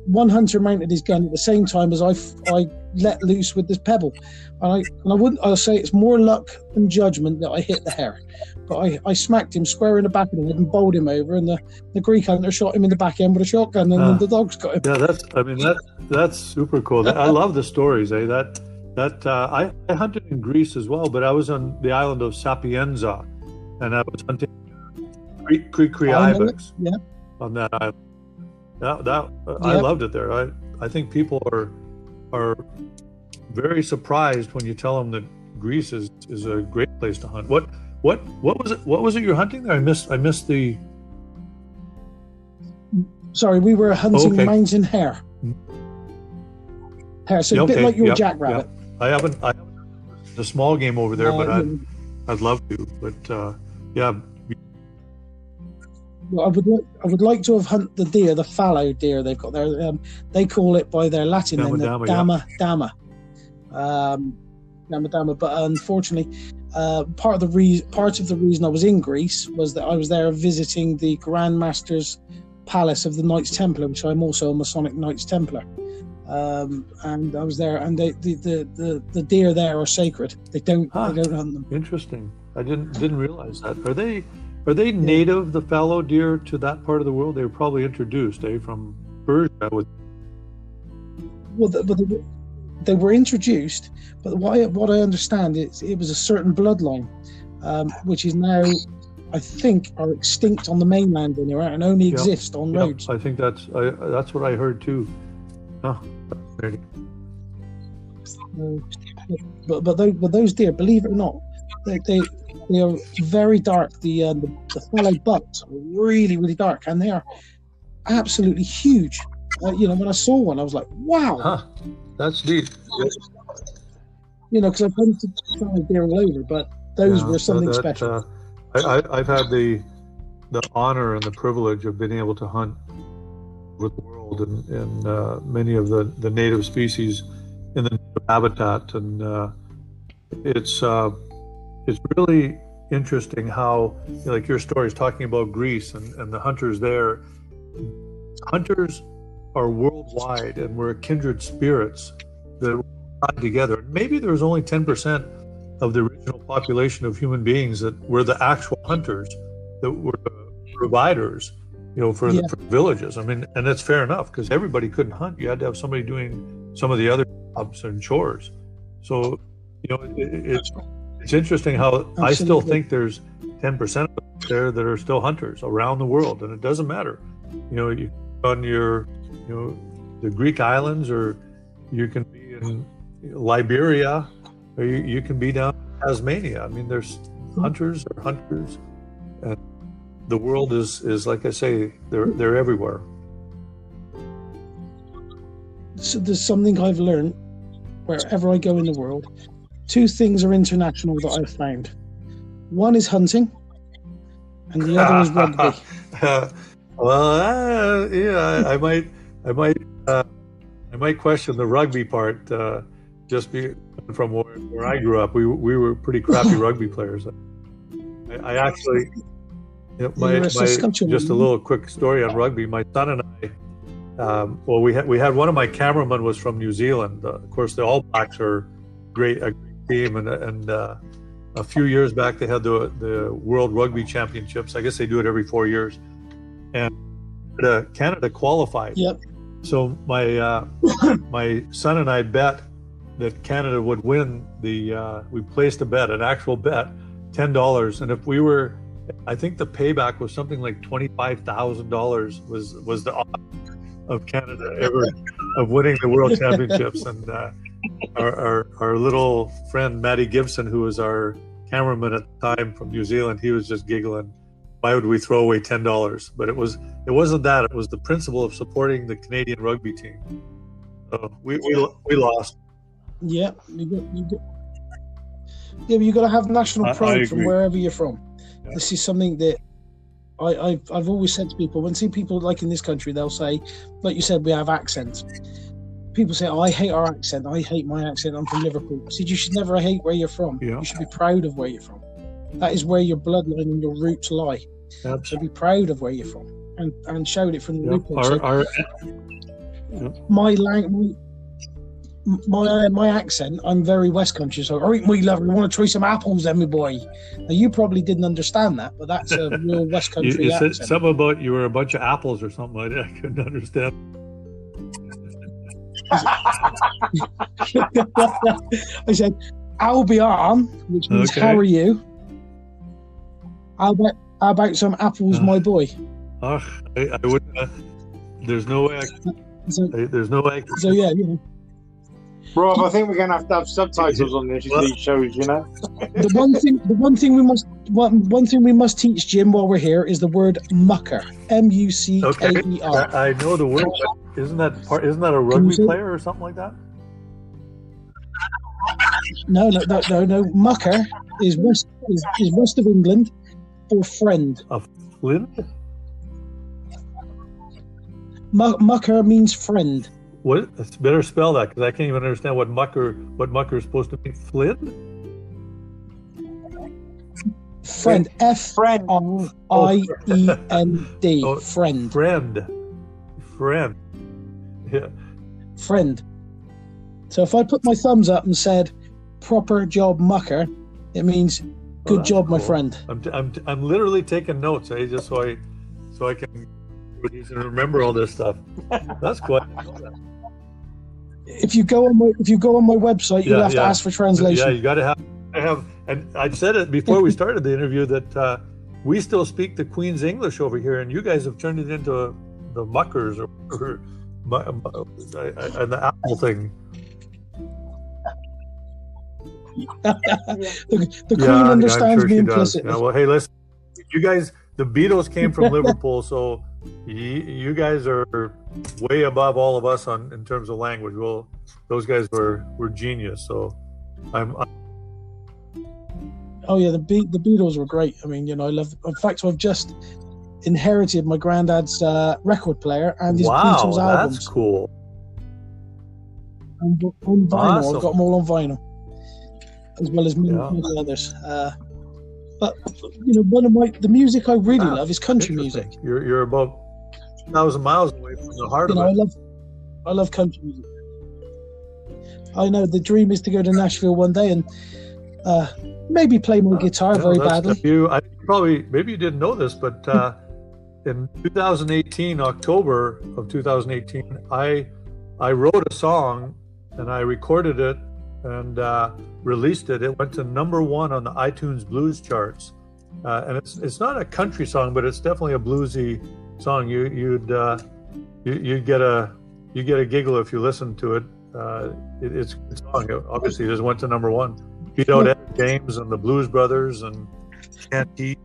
one hunter mounted his gun at the same time as I, I let loose with this pebble. And I, and I wouldn't, I'll say it's more luck than judgment that I hit the hare. But I, I smacked him square in the back of the head and bowled him over. And the, the Greek hunter shot him in the back end with a shotgun, and uh, the dogs got him. Yeah, that's, I mean, that that's super cool. I love the stories, eh? That, that, uh, I, I hunted in Greece as well, but I was on the island of Sapienza and I was hunting kri-kri ibex yeah. on that island. That, that I loved it there. I I think people are are very surprised when you tell them that Greece is, is a great place to hunt. What what what was it? What was it you're hunting there? I missed I missed the. Sorry, we were hunting okay. mountain hare. Hare, so a bit like your yep, jackrabbit. Yep. I haven't I haven't the small game over there, uh, but I I'd love to. But uh, yeah. Well, I would like, I would like to have hunt the deer, the fallow deer they've got there. Um, they call it by their Latin name, the dama yeah. dama, um, dama dama. But unfortunately, uh, part of the reason part of the reason I was in Greece was that I was there visiting the Grand Master's palace of the Knights Templar, which I'm also a Masonic Knights Templar. Um, and I was there, and they, the, the, the the deer there are sacred. They don't they don't hunt them. Interesting. I didn't didn't realize that. Are they are they native the fallow deer to that part of the world? They were probably introduced, eh, from Persia. With well, the, but the, they were introduced, but what I, what I understand is it was a certain bloodline, um, which is now, I think, are extinct on the mainland in Iraq and only exist on Rhodes. I think that's I, that's what I heard too. Huh. Uh, but but those, but those deer, believe it or not, they, they they are very dark. The uh, the, the fallow are really really dark, and they are absolutely huge. Uh, you know, when I saw one, I was like, "Wow, huh. that's deep." You know, because I've hunted deer all over, but those yeah, were something that, special. Uh, I, have had the the honor and the privilege of being able to hunt with the world and, and uh, many of the, the native species in the habitat, and uh, it's uh, it's really interesting how, like your story is talking about Greece and, and the hunters there. Hunters are worldwide and we're kindred spirits that are tied together. Maybe there's only 10% of the original population of human beings that were the actual hunters, that were the providers, you know, for, yeah. the, for villages. I mean, and that's fair enough because everybody couldn't hunt. You had to have somebody doing some of the other jobs and chores. So, you know, it, it's it's interesting how Absolutely. I still think there's 10% there that are still hunters around the world, and it doesn't matter. You know, you on your, you know, the Greek islands, or you can be in Liberia, or you, you can be down in Tasmania. I mean, there's mm-hmm. hunters or hunters, and the world is is like I say, they're they're everywhere. So there's something I've learned wherever I go in the world two things are international that I've found. One is hunting, and the other is rugby. well, uh, yeah, I, I, might, I might, uh, I might question the rugby part. Uh, just be, from where, where, I grew up, we we were pretty crappy rugby players. I, I actually, you know, my, my just a little quick story on rugby. My son and I um, well, we had we had one of my cameramen was from New Zealand. Uh, of course, the All Blacks are great a great team, and and uh, a few years back they had the the World Rugby Championships. I guess they do it every four years, and Canada, Canada qualified. Yep. So my uh, my son and I bet that Canada would win the. Uh, we placed a bet, an actual bet, ten dollars, and if we were, I think the payback was something like twenty five thousand dollars was was the odds of Canada ever of winning the World Championships, and uh, our, our our little friend Matty Gibson, who was our cameraman at the time from New Zealand, he was just giggling. Why would we throw away ten dollars? But it was it wasn't that. It was the principle of supporting the Canadian rugby team. So we we, we lost. Yeah, you got, you got, yeah, you got to have national I- I pride from wherever you're from. Yeah. This is something that I, I've I've always said to people. When see people like in this country, they'll say, like you said, we have accents. People say, oh, "I hate our accent. I hate my accent. I'm from Liverpool." I said, "You should never hate where you're from. Yeah. You should be proud of where you're from. That is where your bloodline and your roots lie. Absolutely. So be proud of where you're from and and showed it from the loophole. Our, So our, my language, my uh, my accent, I'm very West Country. So, all right, my love, we want to try some apples, then, my boy. Now, you probably didn't understand that, but that's a real West Country you said accent. something about you were a bunch of apples or something. like that. I couldn't understand. I said, Albion, which means Okay. how are you? How about how about some apples, Uh. my boy? Oh, I, I would. Uh, there's no way. I, So, I, there's no way. So yeah, you know, Rob, I think we're going to have to have subtitles on this, Well- these shows, you know? the one thing the one thing we must one, one thing we must teach Jim while we're here is the word mucker. M U C K Okay. E R. I, I know the word. But isn't that part? Isn't that a rugby player or something like that? No, no, no, no, no. Mucker is west is, is west of England for friend. Flynn? Mu- mucker means friend. What? It's better spell that because I can't even understand what mucker what mucker is supposed to mean. Flynn? Friend. F Friend. R I E N D. Oh. Friend. Friend. Friend. Yeah. Friend. So if I put my thumbs up and said proper job mucker, it means Oh, good that's job, my friend. I'm, t- I'm, t- I'm literally taking notes, eh? Just so I so I can remember all this stuff. That's quite. If you go on my if you go on my website, you'll Yeah, have to ask for translation. Yeah, you got to have. I have, and I said it before we started the interview that uh, we still speak the Queen's English over here, and you guys have turned it into the muckers or, or mu- mu- and the apple thing. the the Yeah, Queen understands sure me implicitly. Yeah, well, hey, listen, you guys, the Beatles came from Liverpool, so you, you guys are way above all of us on in terms of language. Well, those guys were were genius. So I'm, I'm Oh yeah, the Be- the Beatles were great. I mean, you know, I love. In fact, I've just inherited my granddad's uh, record player and his wow, Beatles albums that's cool. on, on vinyl. Awesome. I've got them all on vinyl, as well as many, Yeah. others. Uh, but you know, one of my the music I really Ah, love is country music. You're you're about thousand miles away from the heart You know, of I love I love country music. I know the dream is to go to Nashville one day and uh, maybe play my guitar Yeah, very badly. You, I probably maybe you didn't know this, but uh, in 2018, October of 2018, I I wrote a song and I recorded it and uh, released it. It went to number one on the iTunes Blues charts, uh, and it's it's not a country song, but it's definitely a bluesy song. You you'd uh, you, you'd get a you get a giggle if you listen to it. Uh, it it's a good song. It obviously, it just went to number one. Beat out Etta James and the Blues Brothers and Shanty.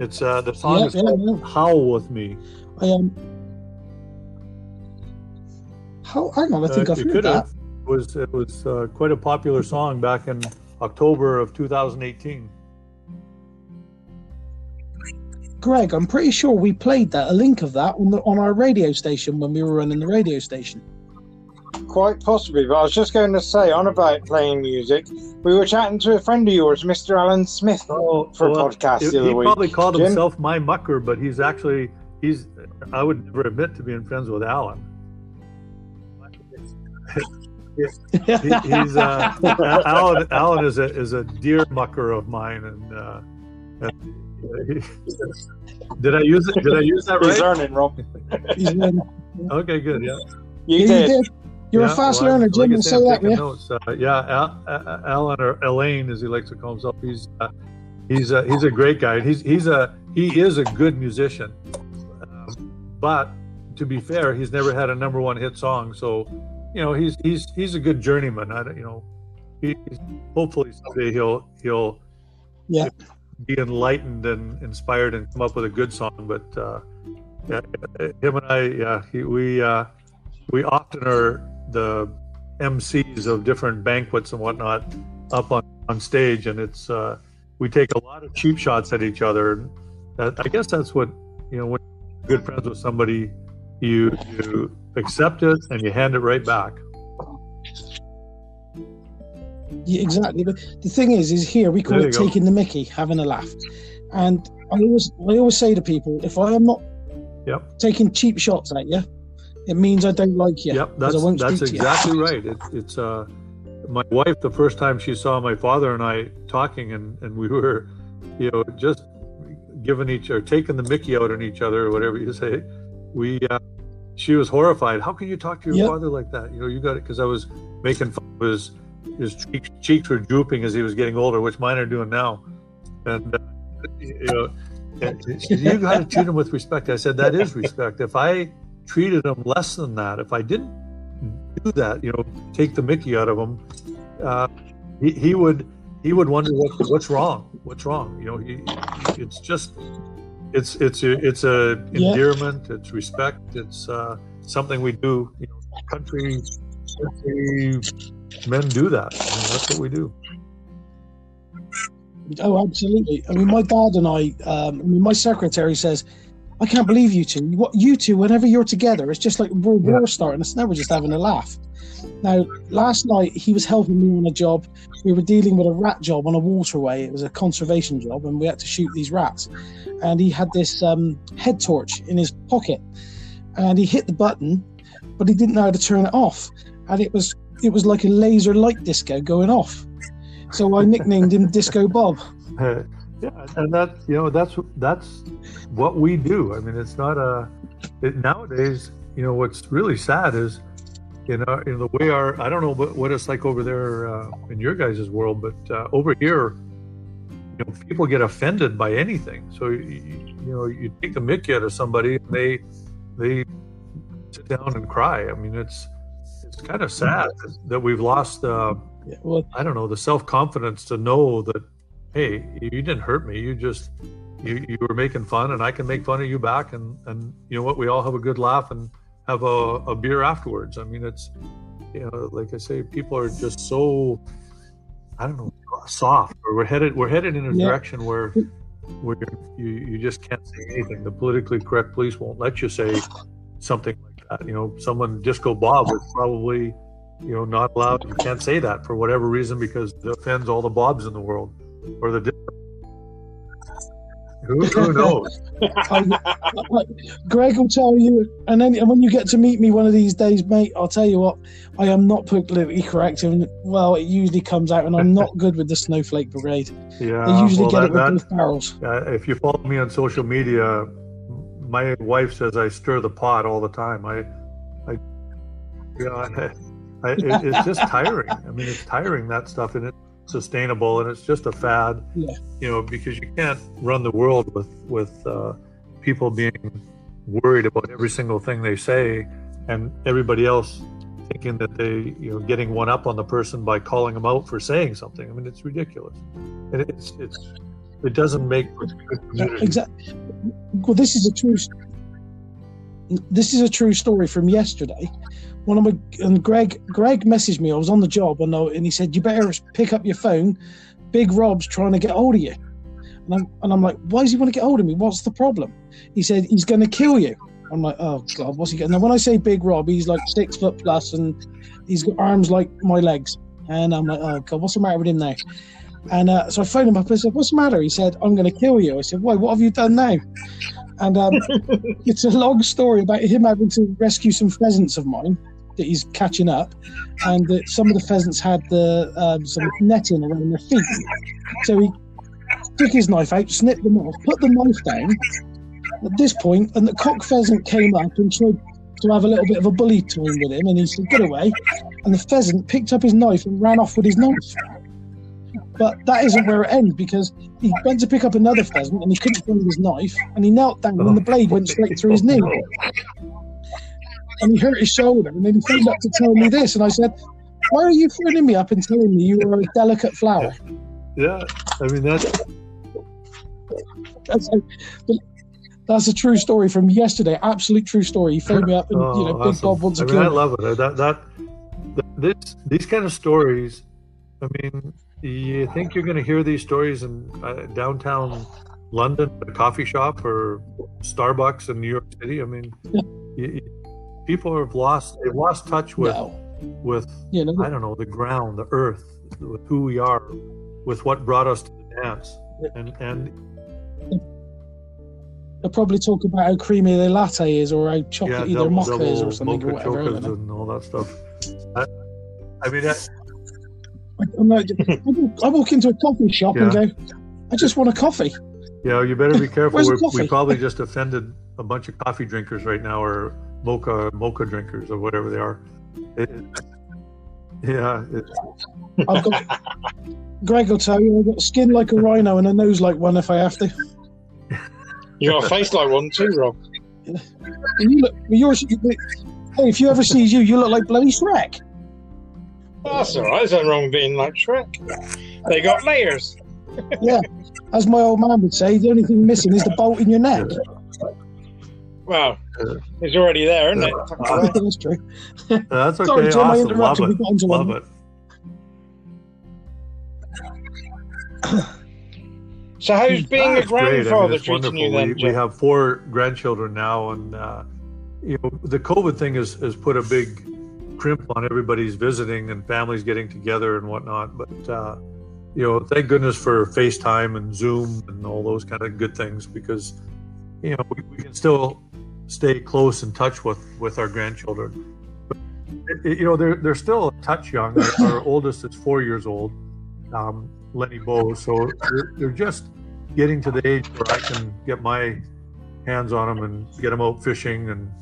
It's uh, the song Yeah, is yeah, called yeah. "Howl with Me." I um. How? Hang on, I think Uh, I've you heard could that. have. It was it was uh, quite a popular song back in October of 2018. Greg, I'm pretty sure we played that a link of that on the on our radio station when we were running the radio station. Quite possibly, but I was just going to say, on about playing music, we were chatting to a friend of yours, Mr. Alan Smith, Oh, for well, a podcast he, the other he week. probably called Jim? himself my mucker, but he's actually he's I would never admit to being friends with Alan. He, he's uh, Alan. Alan is a is a deer mucker of mine, and, uh, and he, did I use it? Did I use that He's right? learning, Rob. He's learning. Okay, good. Yeah, You Yeah, did. You're Yeah, a fast well, learner, like Jim. I We'll say, say that, taking yeah. notes. Uh, yeah, Al, uh, Alan or Elaine, as he likes to call himself, he's uh, he's a, he's a great guy. He's he's a he is a good musician, um, but to be fair, he's never had a number one hit song. So, you know, he's he's he's a good journeyman. I don't, you know, he he's- hopefully someday he'll he'll Yeah. be enlightened and inspired and come up with a good song. But uh, yeah, him and I, yeah, he, we uh, we often are the MCs of different banquets and whatnot up on, on stage, and it's uh, we take a lot of cheap shots at each other. And that, I guess that's what you know when you're good friends with somebody, you you accept it and you hand it right back. Yeah, exactly. But the thing is, is here we call it go. taking the Mickey, having a laugh. And I always, I always say to people, if I am not Yep. taking cheap shots at you, it means I don't like you. Yep, that's that's to you. exactly right. It, it's uh, my wife. The first time she saw my father and I talking, and and we were, you know, just giving each or taking the Mickey out on each other or whatever you say. We, uh, she was horrified. How can you talk to your Yep. father like that? You know, you got it because I was making fun of his his cheeks, cheeks were drooping as he was getting older, which mine are doing now, and uh, you know. and said, You got to treat him with respect. I said, That is respect. If I treated him less than that, if I didn't do that, you know, take the Mickey out of him, uh, he, he would he would wonder what what's wrong, what's wrong. You know, he, it's just it's it's it's a Yeah. endearment, it's respect, it's uh, something we do. You know, country, country men do that. I mean, that's what we do. Oh, absolutely. I mean, my dad and I, um, I mean, my secretary says, I can't believe you two. What you two, whenever you're together, it's just like World Yeah. War starting. It's never just having a laugh. Now, last night he was helping me on a job. We were dealing with a rat job on a waterway. It was a conservation job, and we had to shoot these rats. And he had this um, head torch in his pocket, and he hit the button, but he didn't know how to turn it off. And it was it was like a laser light disco going off. So I nicknamed him Disco Bob. Yeah, and that you know that's that's what we do. I mean, it's not a it, nowadays. You know, what's really sad is you know in the way our I don't know what, what it's like over there uh, in your guys' world, but uh, over here, you know, people get offended by anything. So you, you know, you take the mickey out of somebody, and they they sit down and cry. I mean, it's it's kind of sad that we've lost. Uh, Yeah, well, I don't know the self confidence to know that hey you didn't hurt me you just you you were making fun and I can make fun of you back and and you know what we all have a good laugh and have a, a beer afterwards I mean it's you know like I say people are just so I don't know soft or we're headed we're headed in a Yeah. direction where where you you just can't say anything the politically correct police won't let you say something like that you know someone disco bob is probably you know not allowed you can't say that for whatever reason because it offends all the bobs in the world or the who, who knows Greg will tell you, and then and when you get to meet me one of these days, mate, I'll tell you what, I am not politically correct, and well, it usually comes out, and I'm not good with the snowflake brigade. yeah They usually well, get that- it with that- both barrels. Uh, if you follow me on social media, my wife says I stir the pot all the time. I, I, you know, I, I, it, it's just tiring. I mean, it's tiring that stuff, and it's sustainable, and it's just a fad. Yeah. You know, because you can't run the world with with uh, people being worried about every single thing they say, and everybody else thinking that they, you know, getting one up on the person by calling them out for saying something. I mean, it's ridiculous, and it's it's it doesn't make good. Exactly. Well, this is a true. This is a true story from yesterday. One of my and Greg Greg messaged me. I was on the job and, I, and he said, "You better pick up your phone. Big Rob's trying to get hold of you." And I'm, and I'm like, "Why does he want to get hold of me? What's the problem?" He said, "He's going to kill you." I'm like, "Oh God, what's he getting?" Now, when I say Big Rob, he's like six foot plus and he's got arms like my legs. And I'm like, "Oh God, what's the matter with him now?" And uh, so I phoned him up and I said, What's the matter? He said, I'm going to kill you. I said, Why? What have you done now? And um, it's a long story about him having to rescue some pheasants of mine that he's catching up, and that some of the pheasants had the um, some netting around their feet. So he took his knife out, snipped them off, put the knife down. At this point, and the cock pheasant came up and tried to have a little bit of a bully time with him, and he said, "Get away!" And the pheasant picked up his knife and ran off with his knife. But that isn't where it ends because he went to pick up another pheasant and he couldn't find his knife, and he knelt down and the blade went straight through his knee. And he hurt his shoulder, and then he came up to tell me this, and I said, "Why are you phoning me up and telling me you are a delicate flower?" Yeah, I mean that's That's a, that's a true story from yesterday. Absolute true story. He phoned me up, and you know, Oh, Big. Bob wants to I mean, kill I love it. That that th- this these kind of stories. I mean, you think you're going to hear these stories in uh, downtown London, a coffee shop, or Starbucks in New York City? I mean, Yeah. you, you- people have lost they've lost touch with No, with you know, I don't know the ground, the earth, with who we are, with what brought us to the dance, and and they'll probably talk about how creamy their latte is, or how yeah, chocolatey their double, mocha is, or something, or whatever. I don't chocas know. and all that stuff. I, I mean, I'm like, I walk- into a coffee shop and go, I just want a coffee. Yeah, you better be careful. We probably just offended a bunch of coffee drinkers right now, or mocha mocha drinkers, or whatever they are. It, yeah, it, I've got, Greg will tell you, I've got skin like a rhino and a nose like one if I have to. You got a face like one too, Rob. And you look, yours, you, hey, if you ever see you, you look like bloody Shrek. That's all right. There's nothing wrong with being like Shrek. They got layers. Yeah, as my old man would say, the only thing missing is the bolt in your neck. Well, it's already there, isn't it? That's true. that's okay. Sorry, Tim, I awesome. Love interrupted. We got onto Love one. it. So how's being a That's great. I mean, grandfather treating you then? We, we have four grandchildren now, and uh, you know the COVID thing has, has put a big crimp on everybody's visiting and families getting together and whatnot. But uh, you know, thank goodness for FaceTime and Zoom and all those kind of good things because you know we, we can still stay close in touch with with our grandchildren. But you know, they're they're still a touch young. Our, our oldest is four years old, um, Leni Bow. So they're, they're just getting to the age where I can get my hands on them and get them out fishing and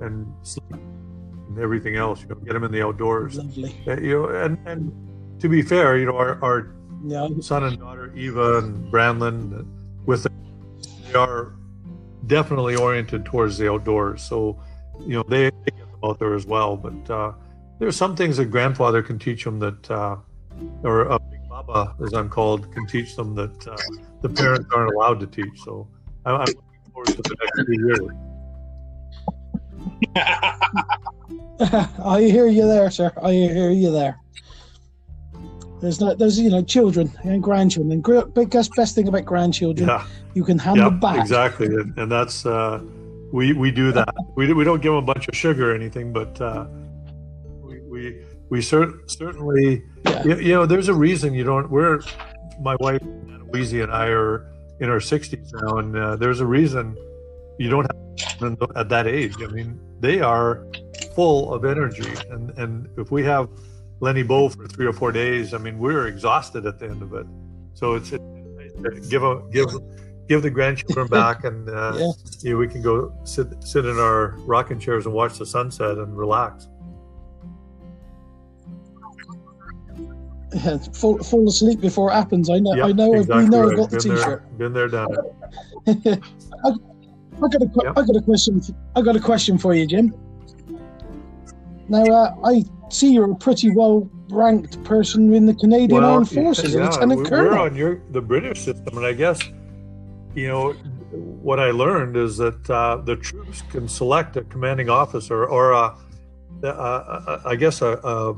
and sleep and everything else. You know, get them in the outdoors. Lovely. Uh, you know, and and to be fair, you know, our, our Yeah, son and daughter Eva and Branlin, with they are definitely oriented towards the outdoors. So, you know, they, they get out there as well. But uh, there's some things that grandfather can teach them that, uh, or a big baba, as I'm called, can teach them that uh, the parents aren't allowed to teach. So, I- I'm looking forward to the next few years. I hear you there, sir. I hear you there. There's not, there's you know, children and grandchildren. And biggest best thing about grandchildren, Yeah. you can hand yeah, them back. exactly, and, and that's uh, we we do that. We we don't give them a bunch of sugar or anything, but uh, we we we cer- certainly Yeah. you, you know there's a reason you don't. We're my wife Louise and I are in our 60s now, and uh, there's a reason you don't have at that age. I mean, they are full of energy, and and if we have Leni Bow for three or four days, I mean, we're exhausted at the end of it. So it's, it's nice give a give give the grandchildren back, and uh, Yeah. you know, we can go sit sit in our rocking chairs and watch the sunset and relax. Yeah, fall, fall asleep before it happens. I know. Yeah, I know. exactly we know. right. I've got the Been there- t-shirt. Been there, done it. I, I got a. Yep. I got a question. I got a question for you, Jim. Now, uh, I see you're a pretty well ranked person in the Canadian Armed Forces, a Lieutenant we- Colonel. We're on your the British system, and I guess you know what I learned is that uh, the troops can select a commanding officer or a, a, a, I guess a,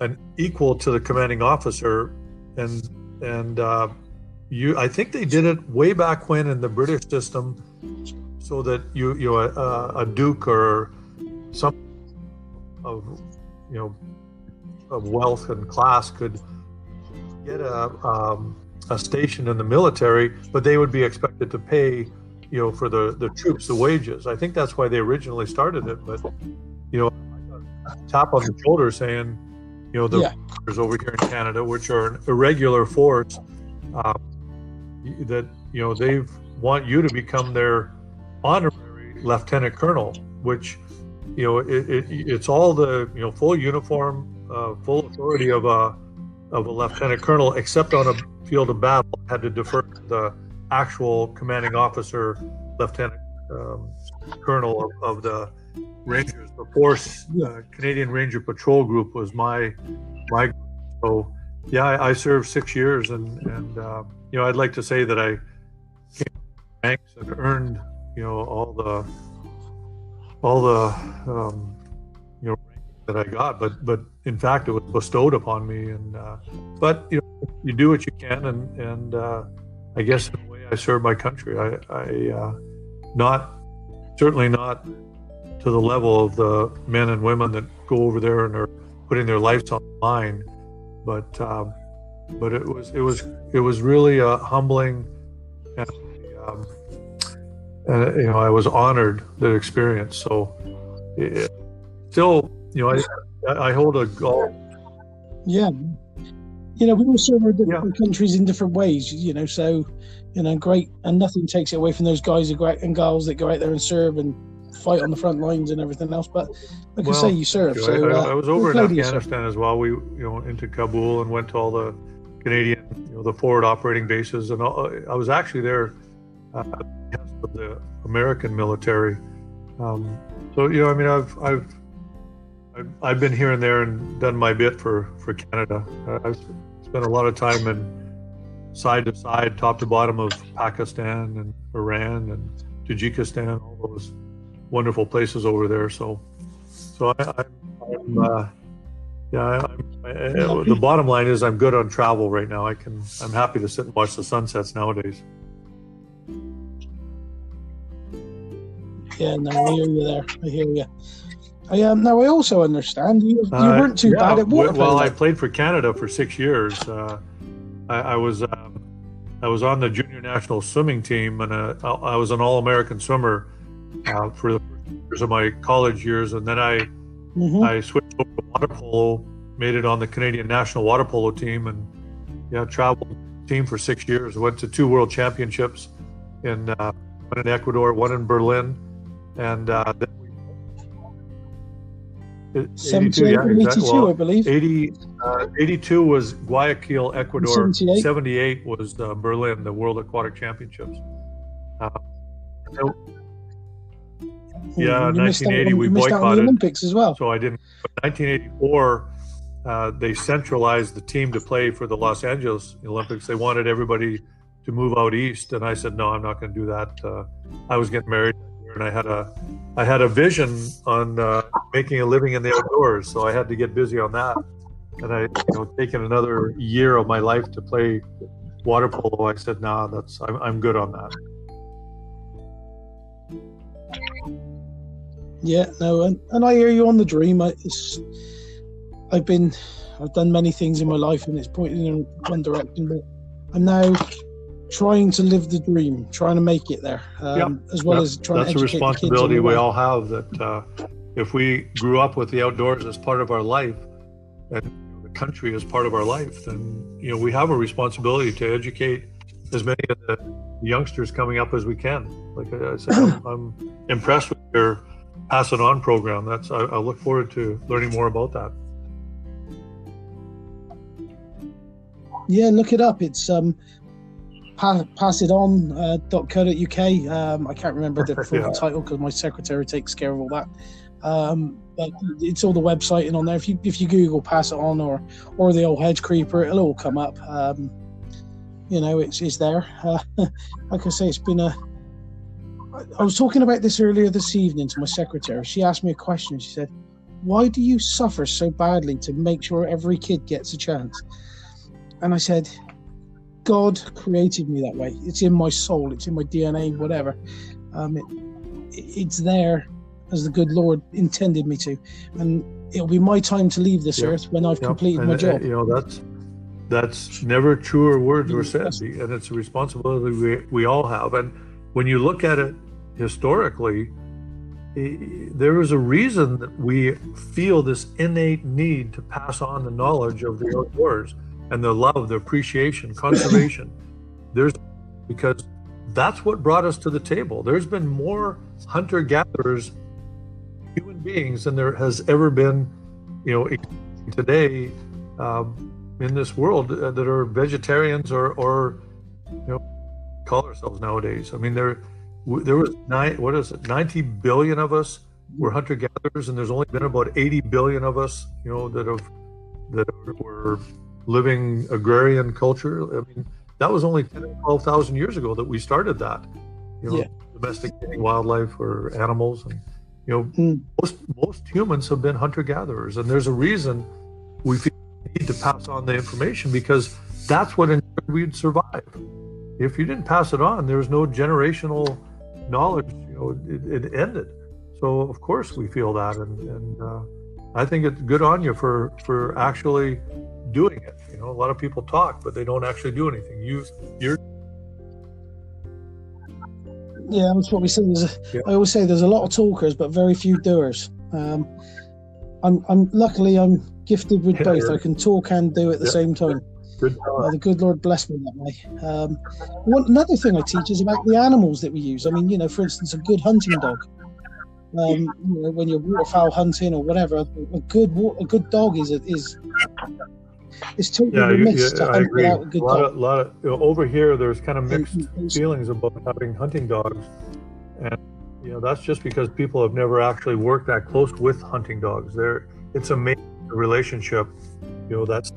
an equal to the commanding officer, and and uh, you I think they did it way back when in the British system, so that you you know, a, a duke or some of you know of wealth and class could get a um, a station in the military, but they would be expected to pay you know, for the the troops, the wages. I think that's why they originally started it. But you know, tap on the shoulder saying, you know, the Yeah. Over here in Canada, which are an irregular force, um, that you know they want you to become their honorary lieutenant colonel, which you know it, it, it's all the you know full uniform, uh, full authority of a of a lieutenant colonel, except on a field of battle, had to defer to the actual commanding officer, lieutenant um, colonel of, of the Rangers. The Force uh, Canadian Ranger Patrol Group was my my group. so yeah, I, I served six years, and and uh, you know I'd like to say that I came ranks and earned you know all the all the um, you know that I got, but but in fact it was bestowed upon me, and uh, but you know you do what you can, and and uh, I guess in way I serve my country. I, I uh, not certainly not to the level of the men and women that go over there and are putting their lives on the line, but um, but it was it was it was really a humbling and um, and you know I was honored that experience. So it, still, you know, I I hold a golf. Yeah. You know, we all serve our different countries in different ways, you know, so, you know, great. And nothing takes it away from those guys who go out and girls that go out there and serve and fight on the front lines and everything else. But like I say, you serve. I, So, I- uh, I was over in fair play to you, sir. Afghanistan as well. We you know into Kabul and went to all the Canadian you know the forward operating bases and all, I was actually there uh, of the American military. Um, so you know I mean I've I've I've, been here and there and done my bit for for Canada. Uh, I've spent a lot of time in side to side, top to bottom of Pakistan and Iran and Tajikistan, all those wonderful places over there. So, so I, I'm, uh, yeah, I, I, the bottom line is I'm good on travel right now. I can, I'm happy to sit and watch the sunsets nowadays. Yeah, no, I hear you there. I hear you. I um, now I also understand you, you Uh, weren't too yeah, bad at water Well, I played for Canada for six years. Uh, I, I was um, I was on the junior national swimming team, and uh, I I was an all-American swimmer uh, for the years of my college years, and then I Mhm. I switched over to water polo, made it on the Canadian national water polo team, and yeah, traveled team for six years. Went to two world championships in uh, one in Ecuador, one in Berlin, and uh, we. 78 yeah, and exact- 82, well, I believe. 80, uh, 82 was Guayaquil, Ecuador. 78? 78 was uh, Berlin, the World Aquatic Championships. Uh, so, yeah, You 1980 on- we you missed out on the boycotted. Olympics as well. so I didn't. But 1984, uh, they centralized the team to play for the Los Angeles Olympics. They wanted everybody to move out east, and I said, no, I'm not going to do that. Uh, I was getting married, and I had a, I had a vision on uh, making a living in the outdoors, so I had to get busy on that. And I, you know, taken another year of my life to play water polo. I said, nah, that's I'm, I'm good on that. Yeah, no, and, and I hear you on the dream. I, I've been, I've done many things in my life, and it's pointing in one direction. But I'm now trying to live the dream, trying to make it there, um, as well Yep, as trying That's to a the kids responsibility we all have. That uh, if we grew up with the outdoors as part of our life, and the country as part of our life, then you know we have a responsibility to educate as many of the youngsters coming up as we can. Like I said, I'm, I'm impressed with your pass it on program. That's I, I look forward to learning more about that. Yeah, look it up. It's um, pass it on dot uh, .co.uk. Um, I can't remember the full Yeah. title because my secretary takes care of all that. Um, but it's all the website and on there. If you if you Google pass it on or or the old hedge creeper, it'll all come up. Um, you know, it's it's there. Uh, like I say, it's been a. I was talking about this earlier this evening to my secretary. She asked me a question. She said, "Why do you suffer so badly to make sure every kid gets a chance?" And I said, God created me that way. It's in my soul. It's in my DNA. Whatever. Um, it, it's there as the good Lord intended me to, and it'll be my time to leave this Yeah. earth when I've Yep. completed and, my uh, job. You know that's that's never truer words were said, and it's a responsibility we, we all have. And when you look at it historically, there is a reason that we feel this innate need to pass on the knowledge of the outdoors and the love, the appreciation, conservation. There's because that's what brought us to the table. There's been more hunter gatherers, human beings, than there has ever been, you know, today um, in this world uh, that are vegetarians or, or, you know, call ourselves nowadays. I mean, there, there was nine, what is it, 90 billion of us were hunter gatherers, and there's only been about 80 billion of us, you know, that have that were living agrarian culture. I mean, that was only 10 12,000 years ago that we started that, you know, yeah. domesticating wildlife or animals. And, you know, mm. most, most humans have been hunter gatherers. And there's a reason we feel need to pass on the information because that's what ensured we'd survive. If you didn't pass it on, there was no generational knowledge, you know, it, it ended. So of course we feel that. And, and uh, I think it's good on you for, for actually doing it. You know, a lot of people talk, but they don't actually do anything. You, you're. Yeah, that's what we say. Yeah. I always say there's a lot of talkers, but very few doers. Um, I'm, I'm luckily I'm gifted with both. I can talk and do at the yeah. same time. Good uh, the good Lord bless me that way. Um, one, another thing I teach is about the animals that we use. I mean, you know, for instance, a good hunting dog. Um, you know, when you're waterfowl hunting or whatever, a good a good dog is is it's totally yeah, yeah, I agree. a, a lot of, lot of you know, over here, there's kind of mixed mm-hmm, mm-hmm. feelings about having hunting dogs, and you know that's just because people have never actually worked that close with hunting dogs. There, it's amazing relationship, you know, that's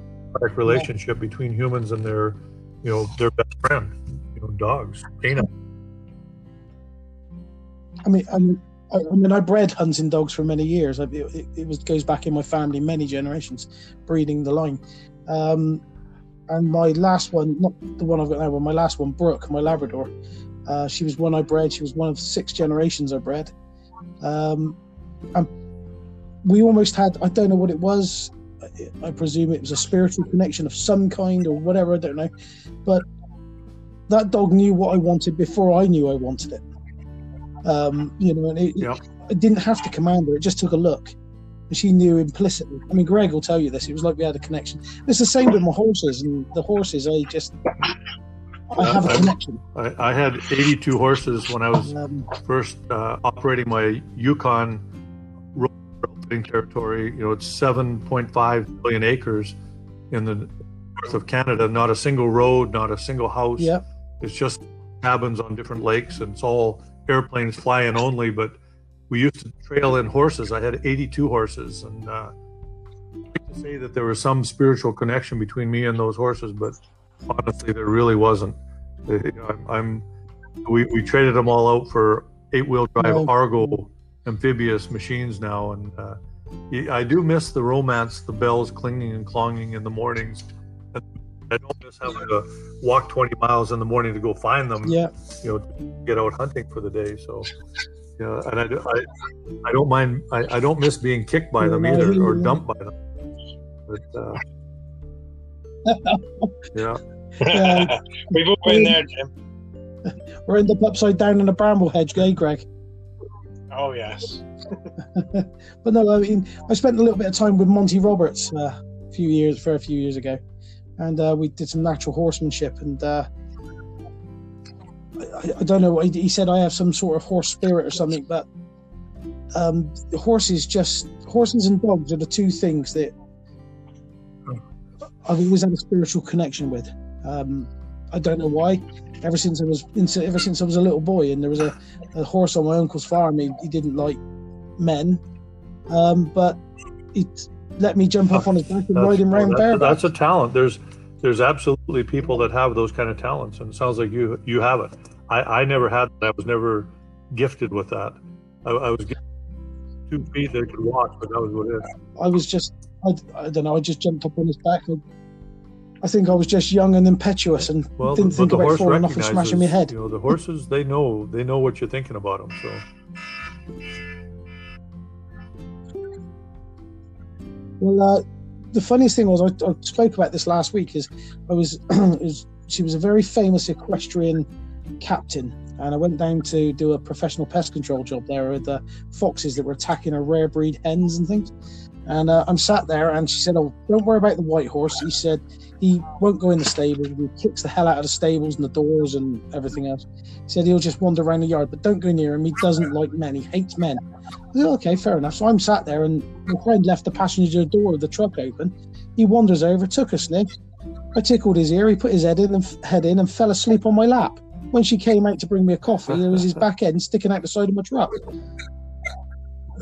relationship yeah. between humans and their, you know, their best friend, you know, dogs, canine. I mean, I mean, I, I mean, I bred hunting dogs for many years. It, it, it was goes back in my family many generations, breeding the line. Um, and my last one, not the one I've got now, but my last one, Brooke, my Labrador, uh, she was one I bred. She was one of six generations I bred. Um, and we almost had, I don't know what it was. I presume it was a spiritual connection of some kind or whatever, I don't know. But that dog knew what I wanted before I knew I wanted it. Um, you know, and it, yeah. it, didn't have to command her, it just took a look she knew implicitly. I mean, Greg will tell you this. It was like we had a connection. It's the same with my horses, and the horses, I just. I have a connection. I, I, had 82 horses when I was um, first uh, operating my Yukon road territory. You know, it's 7.5 million acres in the north of Canada. Not a single road, not a single house. Yeah. It's just cabins on different lakes, and it's all airplanes flying only. But we used to trail in horses. I had 82 horses, and uh, like to say that there was some spiritual connection between me and those horses, but honestly, there really wasn't. I'm, I'm we, we traded them all out for eight-wheel drive oh. Argo amphibious machines now, and uh, I do miss the romance, the bells clanging and clonging in the mornings. I don't miss having to walk 20 miles in the morning to go find them. Yeah, you know, get out hunting for the day. So yeah, and I, I, I don't mind. I, I don't miss being kicked by them either or dumped by them. But uh, yeah, yeah. we've all been there, Jim. We're in the upside down in a bramble hedge, eh, Greg? Oh yes. but no, I mean, I spent a little bit of time with Monty Roberts uh, a few years, for a few years ago, and uh, we did some natural horsemanship and. I, I don't know. He said I have some sort of horse spirit or something, but um, horses just horses and dogs are the two things that I've always had a spiritual connection with. Um, I don't know why. Ever since I was ever since I was a little boy, and there was a, a horse on my uncle's farm. He, he didn't like men, um, but he let me jump up on his back and that's, ride him around that's, That's a talent. There's there's absolutely people that have those kind of talents, and it sounds like you you have it. I, I never had that. I was never gifted with that. I, I was two feet that could walk, but that was what it is. I was just I, I don't know. I just jumped up on his back. I, I think I was just young and impetuous and well, didn't think about falling off and smashing my head. You know, the horses they know they know what you're thinking about them. So. Well, uh, the funniest thing was I, I, spoke about this last week. Is I was, is she was a very famous equestrian captain and I went down to do a professional pest control job there with the foxes that were attacking our rare breed hens and things. And uh, I'm sat there, and she said, "Oh, don't worry about the white horse." He said he won't go in the stables. He kicks the hell out of the stables and the doors and everything else. He said he'll just wander around the yard, but don't go near him. He doesn't like men. He hates men. I said, "Okay, fair enough." So I'm sat there, and my friend left the passenger door of the truck open. He wanders over, took a sniff. I tickled his ear. He put his head in and head in and fell asleep on my lap. When she came out to bring me a coffee, there was his back end sticking out the side of my truck.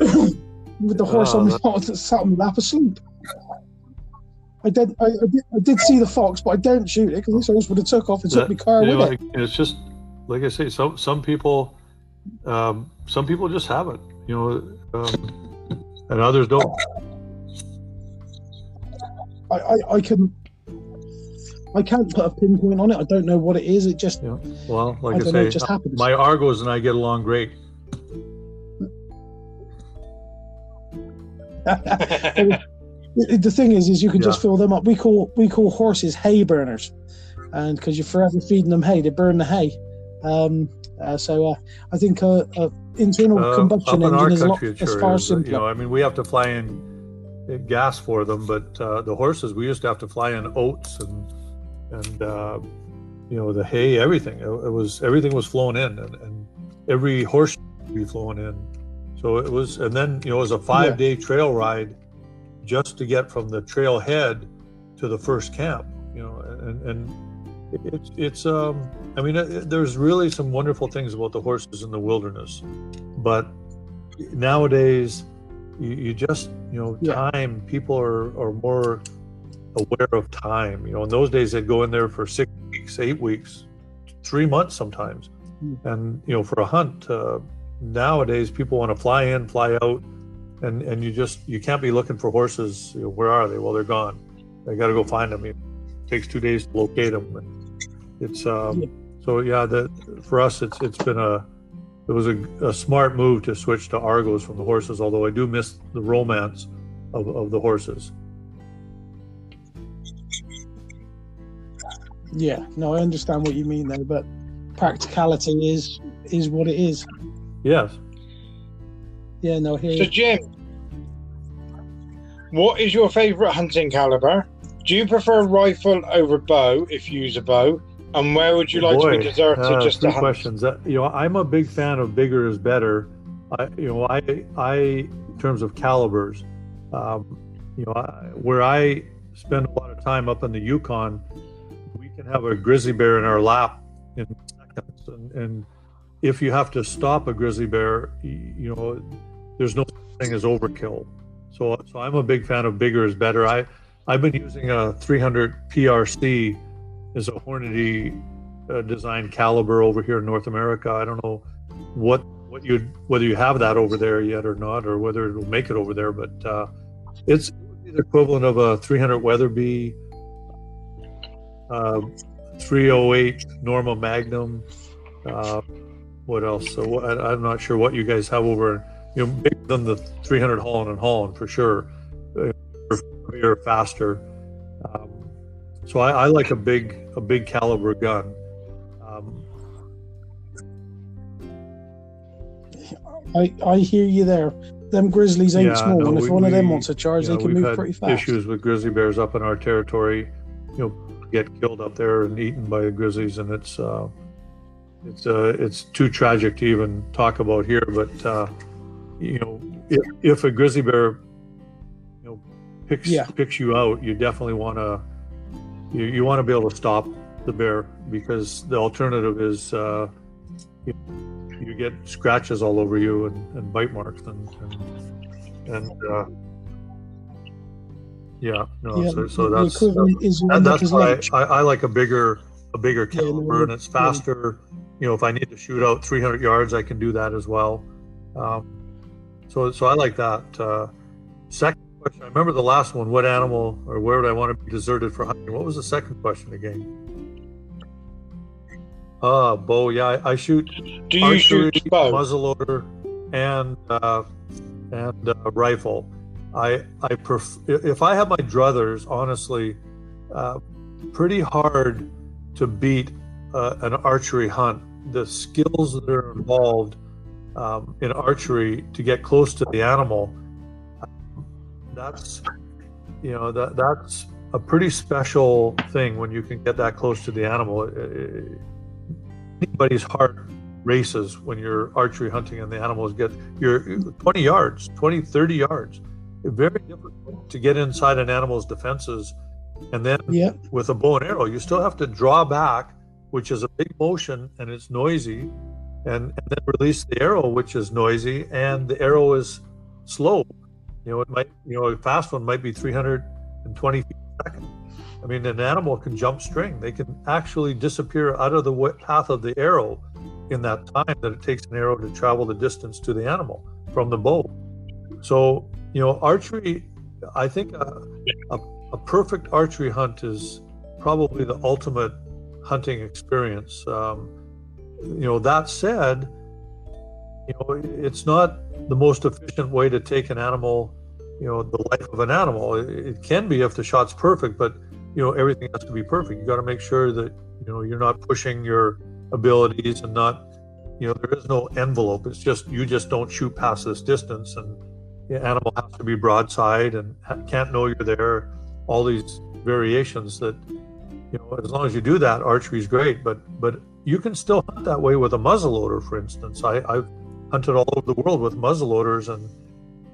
With the horse Oh, on my sat on my lap asleep. I did, I, I did, I did see the fox, but I don't shoot it because this horse would have took off and took That- my car you know, it. it's just like I say, some some people, um, some people just have it, you know, um, and others don't. I, I, I can, I can't put a pinpoint on it. I don't know what it is. It just, know, well, like I, know. say, It just happens. my Argos and I get along great. the the thing is, is you can just fill them up. We call we call horses hay burners, and because you're forever feeding them hay, they burn the hay. Um, uh, so uh, I think uh, uh, internal Uh, combustion up in engine is a lot country, it is sure far is. uh, simpler. You know, I mean, we have to fly in gas for them, but uh, the horses we used to have to fly in oats and and uh, you know the hay, everything. It, it was everything was flown in, and, and every horse would be flown in. So it was, and then you know, it was a five day trail ride just to get from the trailhead to the first camp. You know, and and it's it's um I mean it, there's really some wonderful things about the horses in the wilderness, but nowadays you, you just you know Yeah. time people are are more aware of time. You know, in those days they'd go in there for six weeks, eight weeks, three months sometimes, Mm. and you know for a hunt. Uh, nowadays people want to fly in, fly out, and and you just you can't be looking for horses. You know, where are they? Well, they're gone. I got to go find them. It takes two days to locate them. It's um, so yeah. The for us, it's it's been a it was a, a smart move to switch to Argos from the horses. Although I do miss the romance of, of the horses. Yeah, no, I understand what you mean there, but practicality is is what it is. Yes. Yeah, no, here. So, Jim, what is your favourite hunting caliber? Do you prefer rifle over bow if you use a bow? And where would you like to be deserted uh, just three to hunt? questions. Uh, you know, I'm a big fan of bigger is better. I, you know, I, I, in terms of calibers, um, you know, I, where I spend a lot of time up in the Yukon, we can have a grizzly bear in our lap in seconds, and, and if you have to stop a grizzly bear, y- you know, there's no thing as overkill. So, so I'm a big fan of bigger is better. I, I've been using a 300 PRC as a Hornady uh, design caliber over here in North America. I don't know what what you whether you have that over there yet or not, or whether it'll make it over there. But uh, it's the equivalent of a 300 Weatherby, uh, 308 Norma Magnum. Uh, what else? So I, I'm not sure what you guys have over. You know, bigger than the 300 Holland and Holland for sure. Uh, heavier, faster. Um, so I, I like a big a big caliber gun. Um, I, I hear you there. Them grizzlies ain't Yeah, small, no, and if we- one of them wants to charge, you they can move pretty fast. issues with grizzly bears up in our territory. You know, get killed up there and eaten by the grizzlies, and it's uh, it's uh, it's too tragic to even talk about here. But uh, you know, if, if a grizzly bear, you know, picks Yeah. picks you out, you definitely want to you, you want to be able to stop the bear because the alternative is uh, you, you get scratches all over you and, and bite marks and and, and uh, yeah no yeah, so, so that's that, that's why. I, I like a bigger a bigger Yeah, caliber and it's yeah. faster you know if i need to shoot out 300 yards i can do that as well um, so so i like that uh, second question i remember the last one what animal or where would i want to be deserted for hunting what was the second question again uh bow yeah i, I shoot Do you archery, shoot bow? muzzleloader, and uh, and uh, rifle. I I pref- if I have my druthers, honestly, uh, pretty hard to beat uh, an archery hunt the skills that are involved um, in archery to get close to the animal, that's you know that that's a pretty special thing when you can get that close to the animal. anybody's heart races when you're archery hunting and the animals get you're 20 yards, 20, 30 yards. Very difficult to get inside an animal's defenses. And then with a bow and arrow, you still have to draw back, which is a big motion and it's noisy, and, and then release the arrow, which is noisy, and the arrow is slow. You know, it might, you know, a fast one might be 320 feet second. I mean, an animal can jump string. They can actually disappear out of the path of the arrow in that time that it takes an arrow to travel the distance to the animal from the bow. So, you know, archery, I think a, a, a perfect archery hunt is probably the ultimate hunting experience. Um, you know, that said, you know, it's not the most efficient way to take an animal, you know, the life of an animal. It, can be if the shot's perfect, but you know, everything has to be perfect. You got to make sure that you know you're not pushing your abilities and not, you know, there is no envelope. It's just you just don't shoot past this distance, and the animal has to be broadside and can't know you're there. All these variations that, you know, as long as you do that, archery is great. But but you can still hunt that way with a muzzleloader, for instance. I, I've hunted all over the world with muzzleloaders, and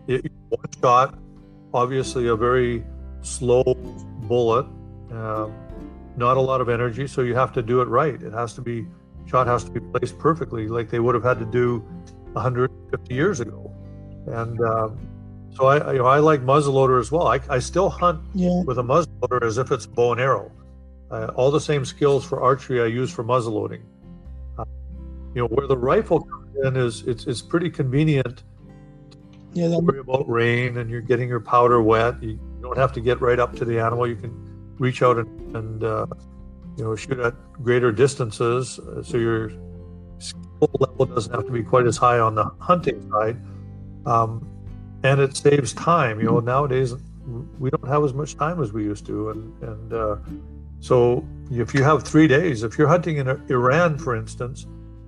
it, one shot, obviously a very slow bullet, um, not a lot of energy, so you have to do it right. It has to be shot has to be placed perfectly, like they would have had to do 150 years ago. And um, so I, you know, I like muzzleloader as well. I, I still hunt yeah. with a muzzleloader as if it's bow and arrow. Uh, all the same skills for archery I use for muzzleloading. Uh, you know, where the rifle comes in is it's it's pretty convenient. Yeah, that... worry about rain and you're getting your powder wet. You don't have to get right up to the animal. You can reach out and, and uh, you know shoot at greater distances, uh, so your skill level doesn't have to be quite as high on the hunting side, um, and it saves time. You know, nowadays we don't have as much time as we used to, and and uh, so if you have three days, if you're hunting in Iran, for instance,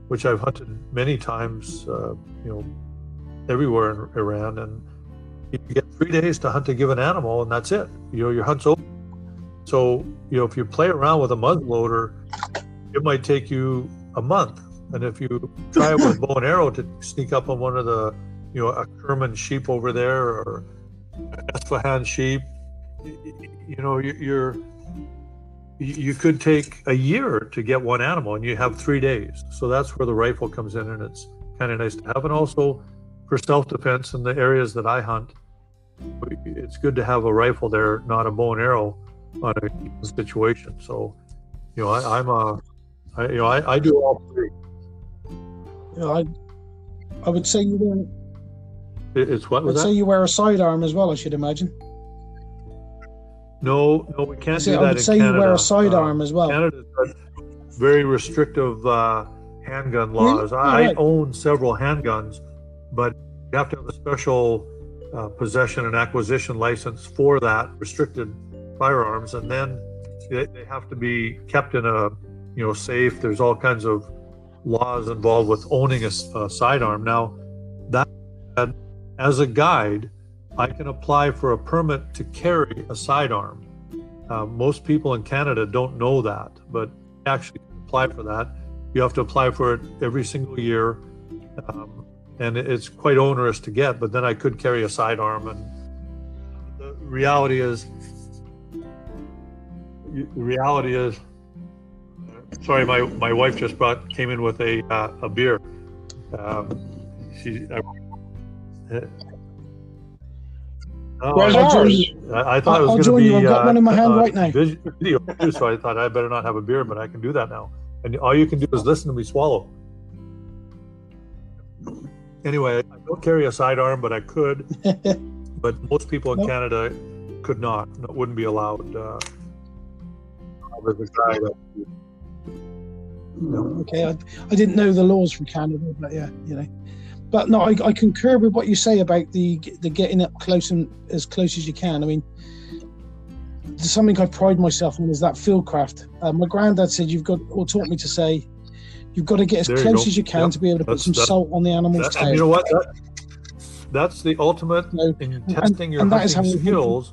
which I've hunted many times, uh, you know, everywhere in Iran, and you get three days to hunt a given animal, and that's it. You know, your hunt's over. So, you know, if you play around with a muzzleloader, it might take you a month. And if you try it with bow and arrow to sneak up on one of the, you know, a Kerman sheep over there or Isfahan sheep, you know, you're you could take a year to get one animal and you have three days. So that's where the rifle comes in and it's kind of nice to have. And also for self defense in the areas that I hunt, it's good to have a rifle there, not a bow and arrow on a situation. So, you know, I, am a, I, you know, I, I do all three. Yeah, I, I would say you wear. It's what? I'd say you wear a sidearm as well. I should imagine. No, no, we can't do that I would in say Canada. you wear a sidearm uh, as well. Canada very restrictive uh, handgun laws. Really? I Right. own several handguns, but you have to have a special uh, possession and acquisition license for that restricted firearms, and then they, they have to be kept in a you know safe. There's all kinds of laws involved with owning a sidearm. Now, that as a guide, I can apply for a permit to carry a sidearm. Uh, most people in Canada don't know that, but actually apply for that. You have to apply for it every single year, um, and it's quite onerous to get. But then I could carry a sidearm, and the reality is, the reality is, sorry, my, my wife just brought came in with a uh, a beer. Um, she. Oh, Where's I- ours? I, I thought I'll- it was going to join be you. I've got uh, one in my hand uh, right now. Video too, so I thought I better not have a beer, but I can do that now. And all you can do is listen to me swallow. Anyway, I don't carry a sidearm, but I could. but most people in Nope. Canada could not, no- wouldn't be allowed. Uh, as. Okay, I, I didn't know the laws from Canada, but yeah, you know. But no, I, I concur with what you say about the the getting up close and as close as you can. I mean, something I pride myself on is that fieldcraft. Uh, my granddad said you've got, or taught me to say, You've got to get as There close as you can Yep. to be able to put some that's- salt on the animal's That- tail. you know what? That, that's the ultimate So, in testing your and that is hunting skills,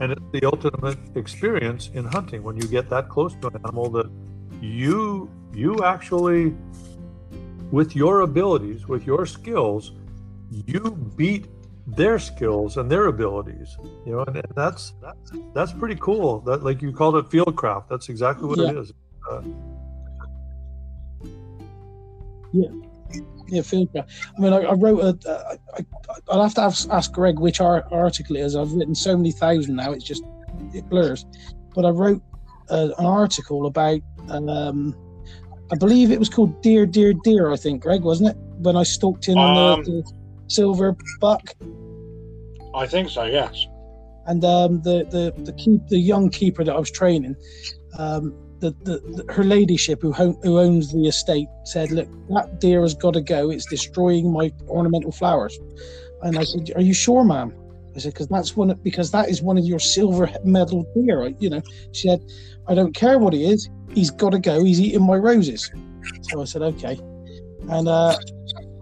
and it's the ultimate experience in hunting when you get that close to an animal that you you actually, with your abilities, with your skills, you beat their skills and their abilities. You know, and, and that's that's that's pretty cool. That like you called it field craft. That's exactly what it Yeah. is. Uh, Yeah, field craft. I mean, I, I wrote a. Uh, I, I'll have to ask, ask Greg which ar- article it is. I've written so many thousand now, it's just it blurs. But I wrote uh, an article about. Um, I believe it was called "Dear, Dear, Dear." I think Greg wasn't it when I stalked in on Um, the, the silver buck I think so. Yes. and um, the the the keep the young keeper that I was training. Um, the, the, the, her ladyship who, ho- who owns the estate said, "Look, that deer has got to go. It's destroying my ornamental flowers." And I said, "Are you sure, ma'am?" I said, "Because that's one. of, Because that is one of your silver medal deer." I, you know, she said, "I don't care what he is. He's got to go. He's eating my roses." So I said, "Okay." And uh,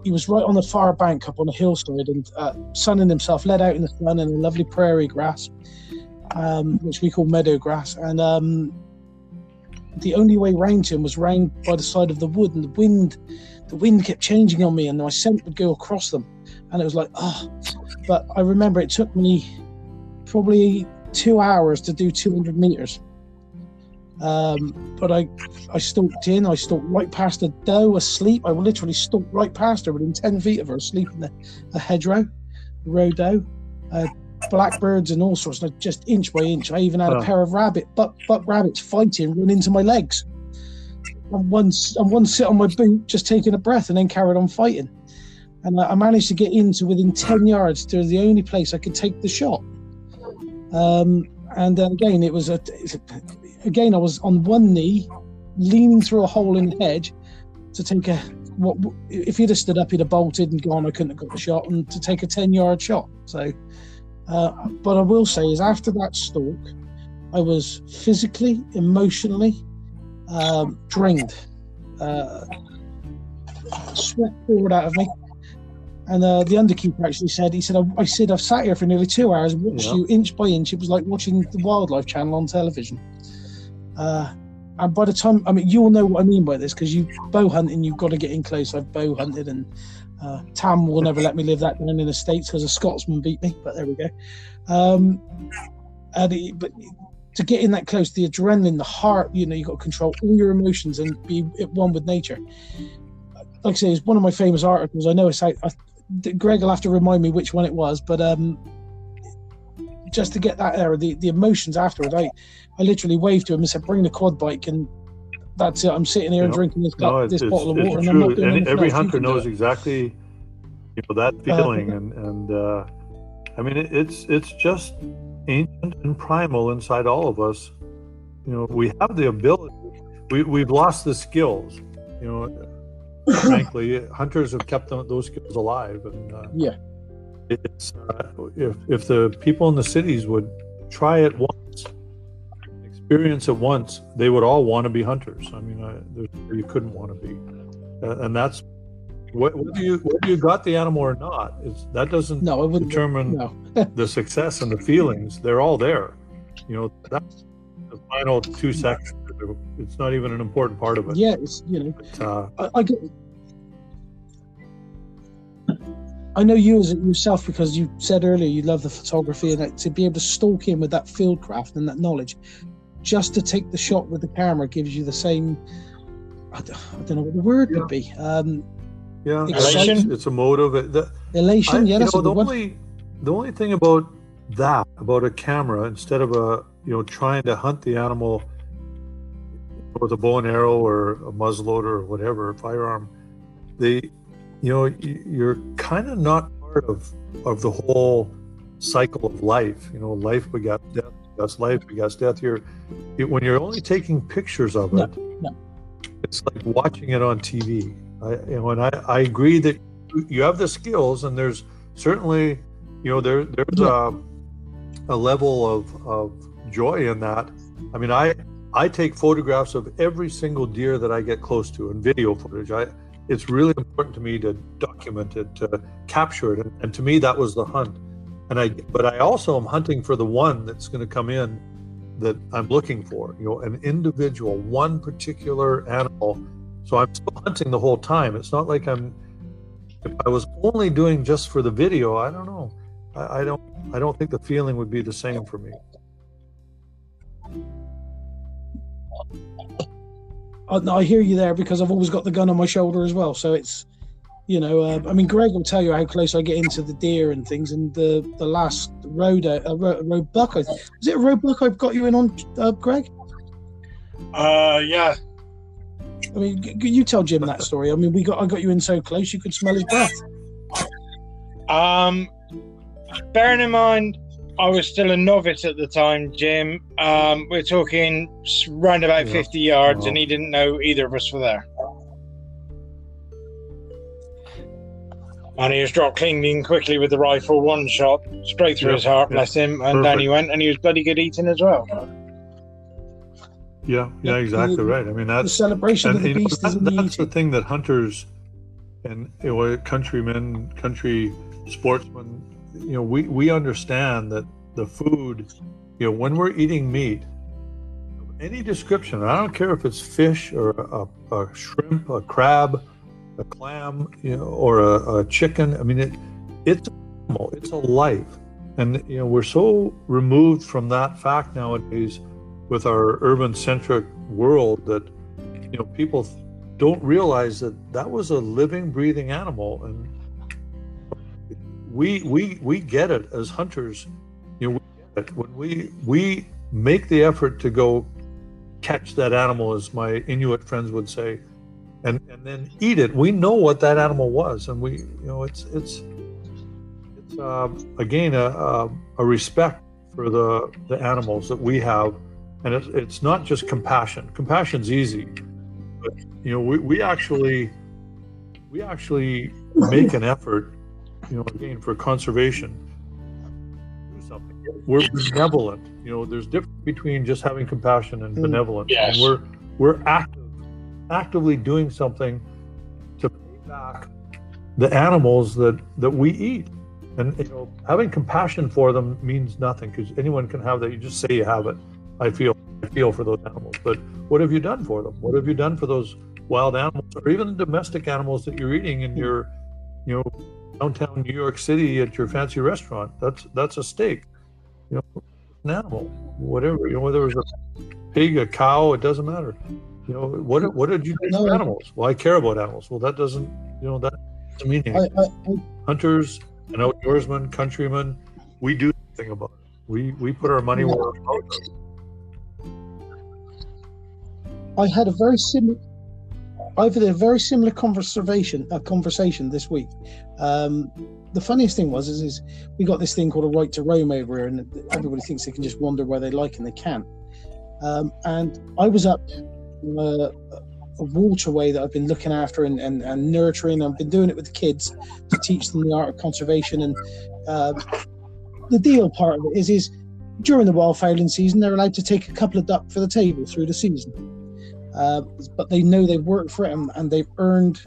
he was right on the far bank up on a hillside and uh, sunning himself, led out in the sun in a lovely prairie grass, um, which we call meadow grass. And um, the only way round to him was round by the side of the wood, and the wind, the wind kept changing on me, and my scent would go across them, and it was like, oh. But I remember it took me probably two hours to do 200 meters. Um, but I, I stalked in. I stalked right past a doe asleep. I literally stalked right past her, within 10 feet of her, asleep in the, the hedgerow, the roe doe. Uh, blackbirds and all sorts, like just inch by inch. I even had a pair of rabbit, buck, buck rabbits fighting, run into my legs. And one, and one sit on my boot, just taking a breath, and then carried on fighting. And I, managed to get into within 10 yards to the only place I could take the shot. Um, and then again, it was a, a- again, I was on one knee, leaning through a hole in the hedge to take a, what, if he'd have stood up, he'd have bolted and gone. I couldn't have got the shot, and to take a 10 yard shot. So, uh, but I will say is after that stalk, I was physically, emotionally um, drained. Uh, sweat poured out of me. And uh, the underkeeper actually said, he said, I, I said, I've sat here for nearly two hours, watched Yeah. you inch by inch. It was like watching the Wildlife Channel on television. Uh, and by the time, I mean, you all know what I mean by this because you bow hunting, you've got to get in close. I've bow hunted, and uh, Tam will never let me live that down in the States because a Scotsman beat me, but there we go. Um, and it, but to get in that close, the adrenaline, the heart, you know, you've got to control all your emotions and be at one with nature. Like I say, it's one of my famous articles. I know it's out. I, Greg will have to remind me which one it was, but um, just to get that era, the, the emotions afterward, I, I literally waved to him and said, "Bring the quad bike," and that's it. I'm sitting here and drinking this, cup, this bottle of water, and I'm not doing every else. Hunter knows exactly, you know, that feeling, and and uh, I mean, it, it's it's just ancient and primal inside all of us. You know, we have the ability. We we've lost the skills. You know, frankly, hunters have kept them, those skills alive, and uh, Yeah. it's uh, if if the people in the cities would try it once, experience it once, they would all want to be hunters. I mean, I, there's where you couldn't want to be, uh, and that's whether you whether you got the animal or not. It's, that doesn't No, determine No, the success and the feelings. They're all there. You know, that's the final two seconds. It's not even an important part of it. yeah, it's you know, But, uh, I, I get. I know you as yourself because you said earlier you love the photography and that, to be able to stalk in with that field craft and that knowledge, just to take the shot with the camera gives you the same. I don't know what the word would be. Um, yeah, Elation? it's, it's a motive. It- the- elation. I- yeah, you that's know, a the good one. only the only thing about that about a camera instead of a you know trying to hunt the animal with a bow and arrow or a muzzleloader or whatever firearm, they you know you're kind of not part of of the whole cycle of life. You know, life begets death, begets life, begets death. You're you, when you're only taking pictures of it. no. It's like watching it on TV. I, you know, and I, I agree that you- you have the skills, and there's certainly, you know, there there's a a level of of joy in that. I mean, I I take photographs of every single deer that I get close to and video footage. I, it's really important to me to document it, to capture it, and, and to me that was the hunt. And I, but I also am hunting for the one that's going to come in that I'm looking for. You know, an individual, one particular animal. So I'm still hunting the whole time. It's not like I'm. If I was only doing just for the video, I don't know. I, I don't. I don't think the feeling would be the same for me. I, I hear you there because I've always got the gun on my shoulder as well. So it's, you know, uh, I mean, Greg will tell you how close I get into the deer and things. And the the last road, uh, road, buck, is it a road buck I've got you in on, uh, Greg? Uh, yeah. I mean, g- you tell Jim that story. I mean, we got I got you in so close you could smell his breath. Um, bearing in mind, I was still a novice at the time, Jim. Um, we're talking s- round about Yeah. 50 yards, and he didn't know either of us were there. And he was dropped cleanly and quickly with the rifle, one shot straight through Yeah, his heart, yeah. bless him. And down he went, and he was bloody good eating as well. Yeah, yeah, exactly right. I mean, The that's celebration and of the you know, that- that's the thing that hunters and you know, countrymen, country sportsmen, you know, we we understand that the food, you know, when we're eating meat, any description, I don't care if it's fish or a, a shrimp, a crab, a clam, you know, or a, a chicken. I mean, it it's an animal, it's a life, and you know, we're so removed from that fact nowadays with our urban centric world that you know people don't realize that that was a living breathing animal and we we we get it as hunters. You know we when we we make the effort to go catch that animal as my inuit friends would say and and then eat it. We know what that animal was and we you know it's it's it's uh, again a, a, a respect for the the animals that we have. And it's, it's not just compassion. Compassion's easy. But you know we, we actually we actually make an effort you know again for conservation. Do something we're benevolent you know there's difference between just having compassion and Mm, benevolence. Yes. and we're we're active actively doing something to pay back the animals that that we eat. And you know having compassion for them means nothing because anyone can have that. You just say you have it. I feel I feel for those animals. But what have you done for them? What have you done for those wild animals or even domestic animals that you're eating and you're you know downtown new york city at your fancy restaurant that's that's a steak you know an animal whatever you know whether it was a pig a cow it doesn't matter you know what what did you do No, animals well i care about animals well that doesn't you know that doesn't mean I, anything I, I, hunters and outdoorsmen, countrymen, we do something about it. We we put our money where our mouth is. I had a very similar. I've had a very similar conversation a conversation this week. Um, the funniest thing was is, is we got this thing called a right to roam over here, and everybody thinks they can just wander where they like, and they can't. Um, and I was up uh, a waterway that I've been looking after and, and, and nurturing. I've been doing it with the kids to teach them the art of conservation. And uh, the deal part of it is is during the wildfowling season, they're allowed to take a couple of duck for the table through the season. Uh, but they know they've worked for it and, and they've earned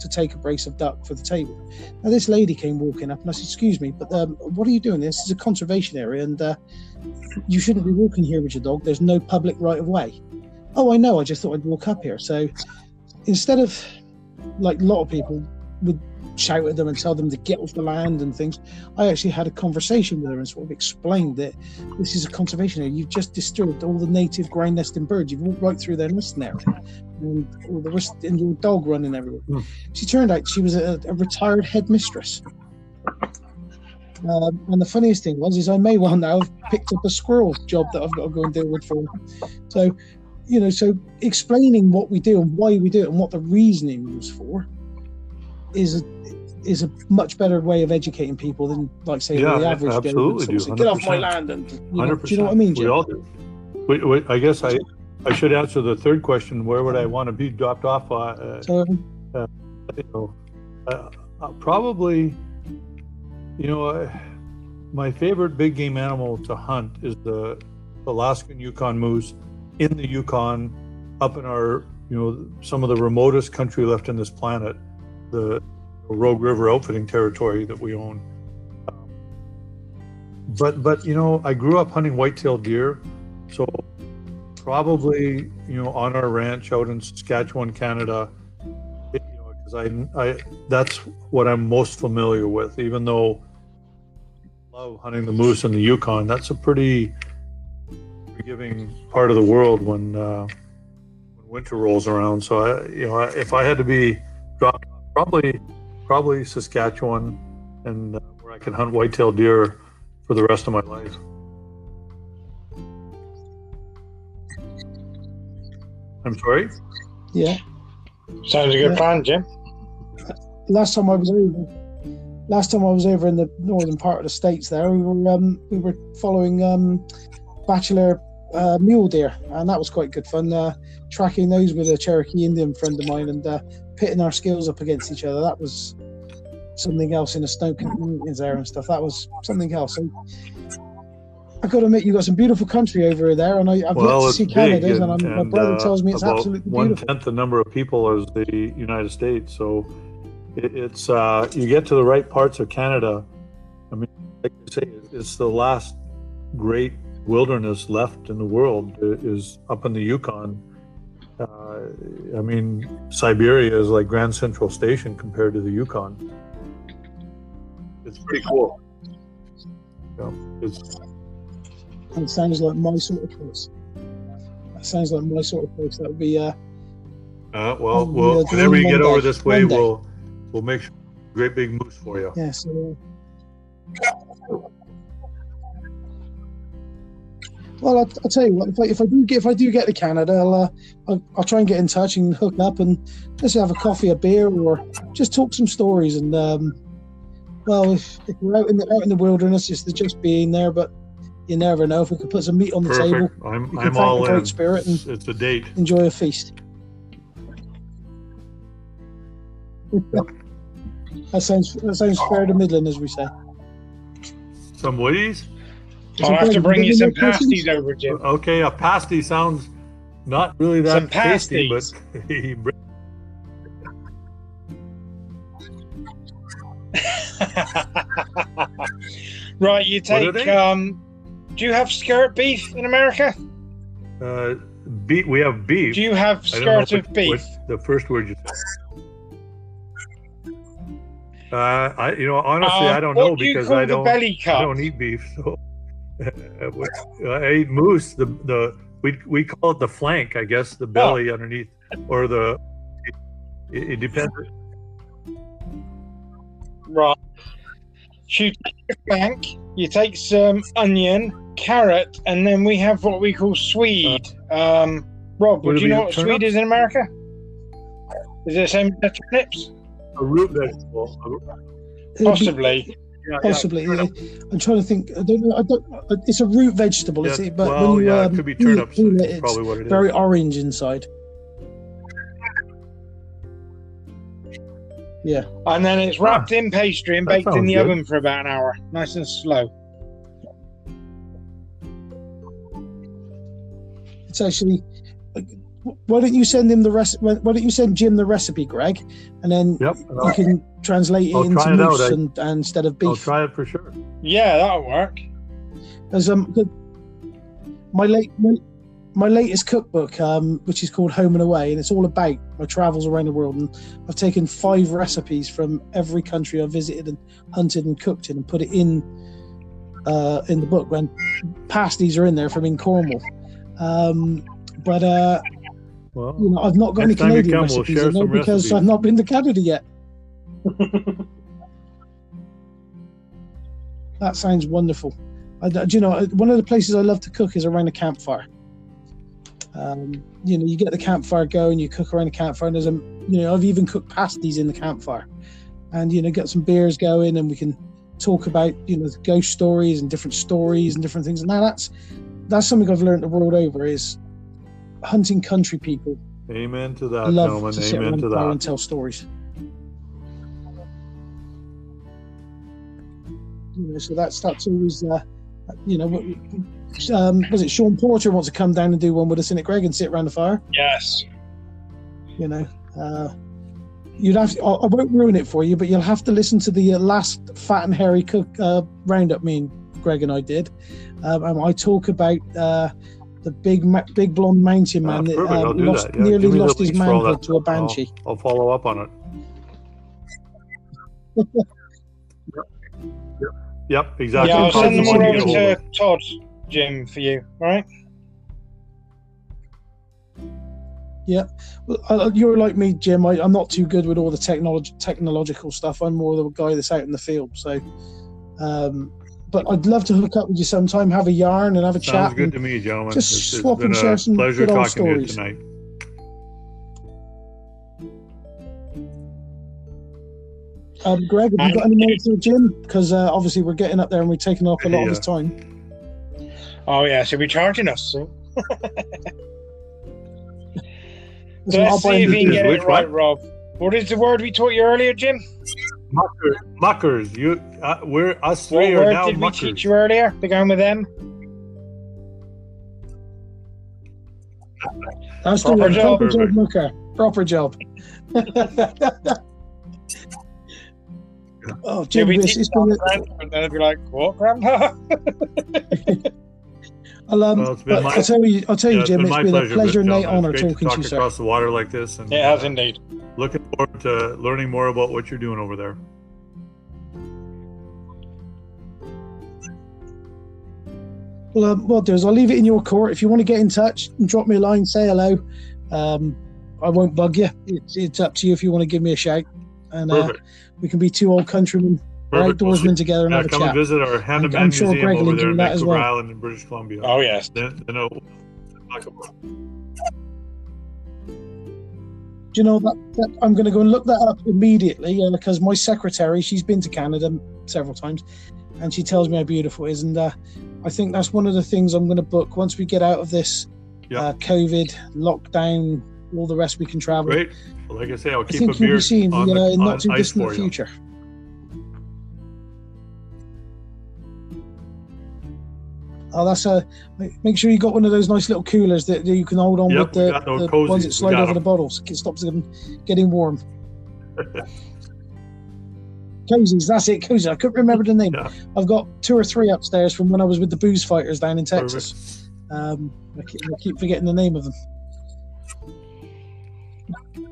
to take a brace of duck for the table. Now, this lady came walking up and I said, Excuse me, but um, what are you doing? This is a conservation area and uh, you shouldn't be walking here with your dog. There's no public right of way. Oh, I know. I just thought I'd walk up here. So instead of like a lot of people would shout at them and tell them to get off the land and things, I actually had a conversation with her and sort of explained that this is a conservation area. You've just disturbed all the native ground nesting birds. You've walked right through their nesting area, and all the rest, and your dog running everywhere. Hmm. She turned out she was a, a retired headmistress. Um, and the funniest thing was, is I may well now have picked up a squirrel job that I've got to go and deal with for. So, you know, so explaining what we do and why we do it and what the reasoning was for is a, is a much better way of educating people than like say Yeah, the average absolutely would sort of do, get off my land and you know, do you know what I mean, We all do. Wait, wait, I guess I I should answer the third question. Where would I want to be dropped off? Uh, uh, So you know, uh, uh, probably, you know, uh, my favorite big game animal to hunt is the Alaskan Yukon moose, in the Yukon, up in our, you know, some of the remotest country left in this planet, the Rogue River outfitting territory that we own. Um, but but you know, I grew up hunting white-tailed deer, so probably you know on our ranch out in Saskatchewan, Canada, it, you know, because I I that's what I'm most familiar with. Even though I love hunting the moose in the Yukon, that's a pretty forgiving part of the world when uh, when winter rolls around. So I you know if I had to be dropped, probably probably Saskatchewan, and uh, where I can hunt white-tailed deer for the rest of my life. I'm sorry. Yeah. Sounds a good Yeah. plan, Jim. Last time I was over, last time I was over in the northern part of the states, there we were um, we were following um, bachelor uh, mule deer, and that was quite good fun. Uh, tracking those with a Cherokee Indian friend of mine and uh, pitting our skills up against each other. That was something else in the snow mountains there and stuff. That was something else. So, I got to admit, you've got some beautiful country over there, and I, I've yet to see Canada. Canada's, and, and, my brother uh, tells me it's absolutely one beautiful. tenth the number of people as the United States. So it, it's uh, you get to the right parts of Canada. I mean, like you say, it's the last great wilderness left in the world i- is up in the Yukon. Uh, I mean, Siberia is like Grand Central Station compared to the Yukon. It's pretty cool. Yeah, it's That sounds like my sort of place. That sounds like my sort of place. That would be uh, Uh, well, Oh, we'll whenever you get over this way, one day. we'll we'll make sure great big moose for you. yeah. So, uh, well, I'll, I'll tell you what. If I, if I do get if I do get to Canada, I'll, uh, I'll I'll try and get in touch and hook up and just have a coffee, a beer, or just talk some stories. And um, well, if, if we're out in the out in the wilderness, it's the just being there, but you never know. If we could put some meat on the table, I'm You can I'm thank all in. Spirit and- It's, it's a date. enjoy a feast. that sounds that sounds fair to Midland, as we say. Some Woodies? I'll have to bring you some pasties pasties. over, Jim. Okay, a pasty sounds not really that Some tasty, but right, you take. Um, do you have skirt beef in America? uh, beef. We have beef. Do you have skirt of beef? the first word you said. Uh, I you know honestly Uh, I don't know do because I don't belly I don't eat beef. So I eat moose. The the we we call it the flank, I guess, the belly underneath, or the. It, it depends. Right. So you take your flank, you take some onion, carrot, and then we have what we call swede. Um, Rob, Uh, Would would you know what turnips? swede is in America? Is it the same as turnips? A root vegetable. Possibly. Yeah, Possibly. yeah, yeah. I'm trying to think. I don't know. I don't. It's a root vegetable, yeah, is it? But well, when you yeah, um, it could be turnips. it, it's probably what it is. very orange inside. Yeah. And then it's wrapped in pastry and baked in the good. oven for about an hour, nice and slow. It's actually. Why don't you send him the recipe? Why don't you send Jim the recipe, Greg, and then Yep. you can translate it I'll into try it out, moose I- and, and instead of beef. I'll beef. try it for sure. Yeah, that'll work. As um, my late my, my latest cookbook, um, which is called Home and Away, and it's all about my travels around the world. And I've taken five recipes from every country I've visited and hunted and cooked in, and put it in uh, in the book. When pasties are in there from in Cornwall, um, but uh, Well, you know I've not got any Canadian come, we'll recipes in there because recipes. I've not been to Canada yet. That sounds wonderful. I, do you know, one of the places I love to cook is around a campfire. Um, you know, you get the campfire going, you cook around the campfire, and there's a, you know, I've even cooked pasties in the campfire, and you know, get some beers going, and we can talk about you know ghost stories and different stories and different things. And now that's that's something I've learned the world over is hunting country people amen to that, love gentlemen. to sit Amen to that. and tell stories. You know, so that's that's always uh, you know what- um, was it Sean Porter wants to come down and do one with us in it, Greg, and sit around the fire? Yes. You know, uh, you'd have. To, I I won't ruin it for you, but you'll have to listen to the uh, last Fat and Hairy Cook uh, roundup. Me and Greg and I did. Um, and I talk about uh, the big, big blonde mountain man that perfect, uh, lost, that, yeah. nearly Give me the lost his links for all manhood to a banshee. I'll, I'll follow up on it. Yep, exactly. Yeah, I'll send them all over to get hold to Todd, Jim, for you. right? Yeah. Well, uh, you're like me, Jim. I, I'm not too good with all the technology, technological stuff. I'm more the guy that's out in the field. So, um, but I'd love to hook up with you sometime, have a yarn, and have a of. chat. Sounds good and- to me, gentlemen. just It's- it's swap been and share some pleasure good old talking to you stories. tonight. Um, Greg, have you got any more for Jim? Because uh, obviously we're getting up there and we're taking up a lot of his time. Oh yeah, so be charging us. soon. So let's see if him he can get it right, one? Rob. What is the word we taught you earlier, Jim? Mucker, muckers, you, uh, we're us What three are word now did we teach you earlier? Began with them. That's the Proper one. job. Proper job, Perfect. Mooker. Proper job. oh, Jim, we it's, teach it's you? And then I'd be like, what, Grandpa? I'll, um, Well, it's been my- I'll tell you, I'll tell you, Yeah, it's Jim. been It's my been a pleasure, pleasure and Mr. a Gentleman. honor talking to talk you, sir. across the water like this, and it has indeed. looking forward to learning more about what you're doing over there. Well, um, what I'll do is I'll leave it in your court. If you want to get in touch and drop me a line, say hello. Um, I won't bug you. It's, it's up to you if you want to give me a shout, and uh, we can be two old countrymen, Perfect. We'll see- outdoorsmen together and Yeah, have a come and chat. visit our Hand of I'm- I'm sure Museum Greg will over there in that as Vancouver well. Island in British Columbia. Oh yes. Then, then I'll Do you know that, that I'm going to go and look that up immediately uh, because my secretary, she's been to Canada several times, and she tells me how beautiful it is. And uh, I think that's one of the things I'm going to book once we get out of this Yeah. uh, COVID lockdown. All the rest we can travel. Great. Well, like I say, I'll I keep a think you'll beer be seeing on, you know, the, in on not too ice distant for you. Oh, that's a. Make sure you got one of those nice little coolers that, you can hold on Yep, with the, the ones that slide over the them. bottles. It stops them getting warm. Cozies, that's it, cozies. I couldn't remember the name. Yeah. I've got two or three upstairs from when I was with the booze fighters down in Texas. Um, I keep, I keep forgetting the name of them.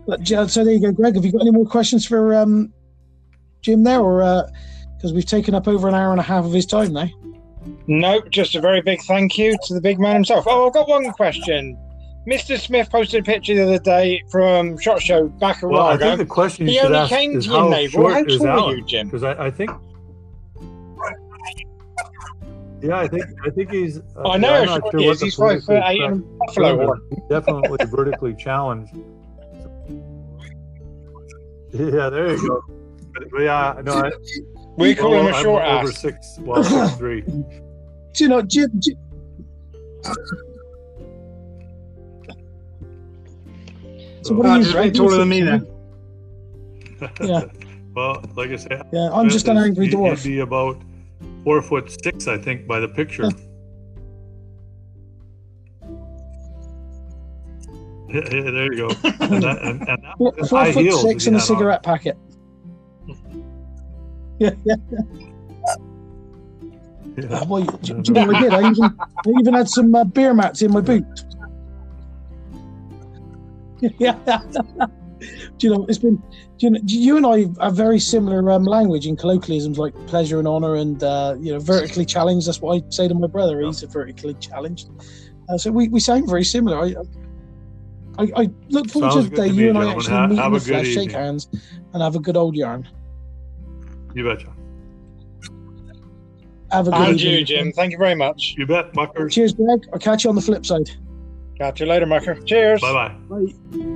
But so there you go, Greg. Have you got any more questions for um, Jim there, or because we've taken up over an hour and a half of his time now? No, just a very big thank you to the big man himself. Oh, I've got one question. Mr. Smith posted a picture the other day from Shot Show back a Well, while I ago. think the question He only came is to your navel. How tall are you, Jim? Because I, I think, yeah, I think I think he's. Uh, I know I'm short sure he is. He's five foot eight and buffalo term is. horn. Definitely vertically challenged. Yeah, there you go. But, yeah, no, I, We call him a I'm short over ass. six, well, six three. You know, Jim? Jim so what Ah, are you? just a taller than me then. Yeah. well, like I said, Yeah, I'm just an he'd- angry he'd dwarf. be about four foot six, I think, by the picture. Yeah, yeah, there you go. And that, and, and Four, four foot six and a he had on. cigarette packet. Yeah, yeah. Yeah. Well, you- do, do you know what I did? I even, I even had some uh, beer mats in my boot. yeah. do you know? It's been. Do you know? You and I have very similar um, language in colloquialisms like pleasure and honor, and uh, you know, vertically challenged. That's what I say to my brother. He's vertically challenged. Uh, so we, we sound very similar. I, I, I look forward Sounds to the day you and I actually Ha- meet have in the flesh, shake hands, and have a good old yarn. You betcha. Have a good And evening. you, Jim. Thank you very much. You bet, muckers. Cheers, Greg. I'll catch you on the flip side. Catch you later, Mucker. Cheers. Bye bye. Bye.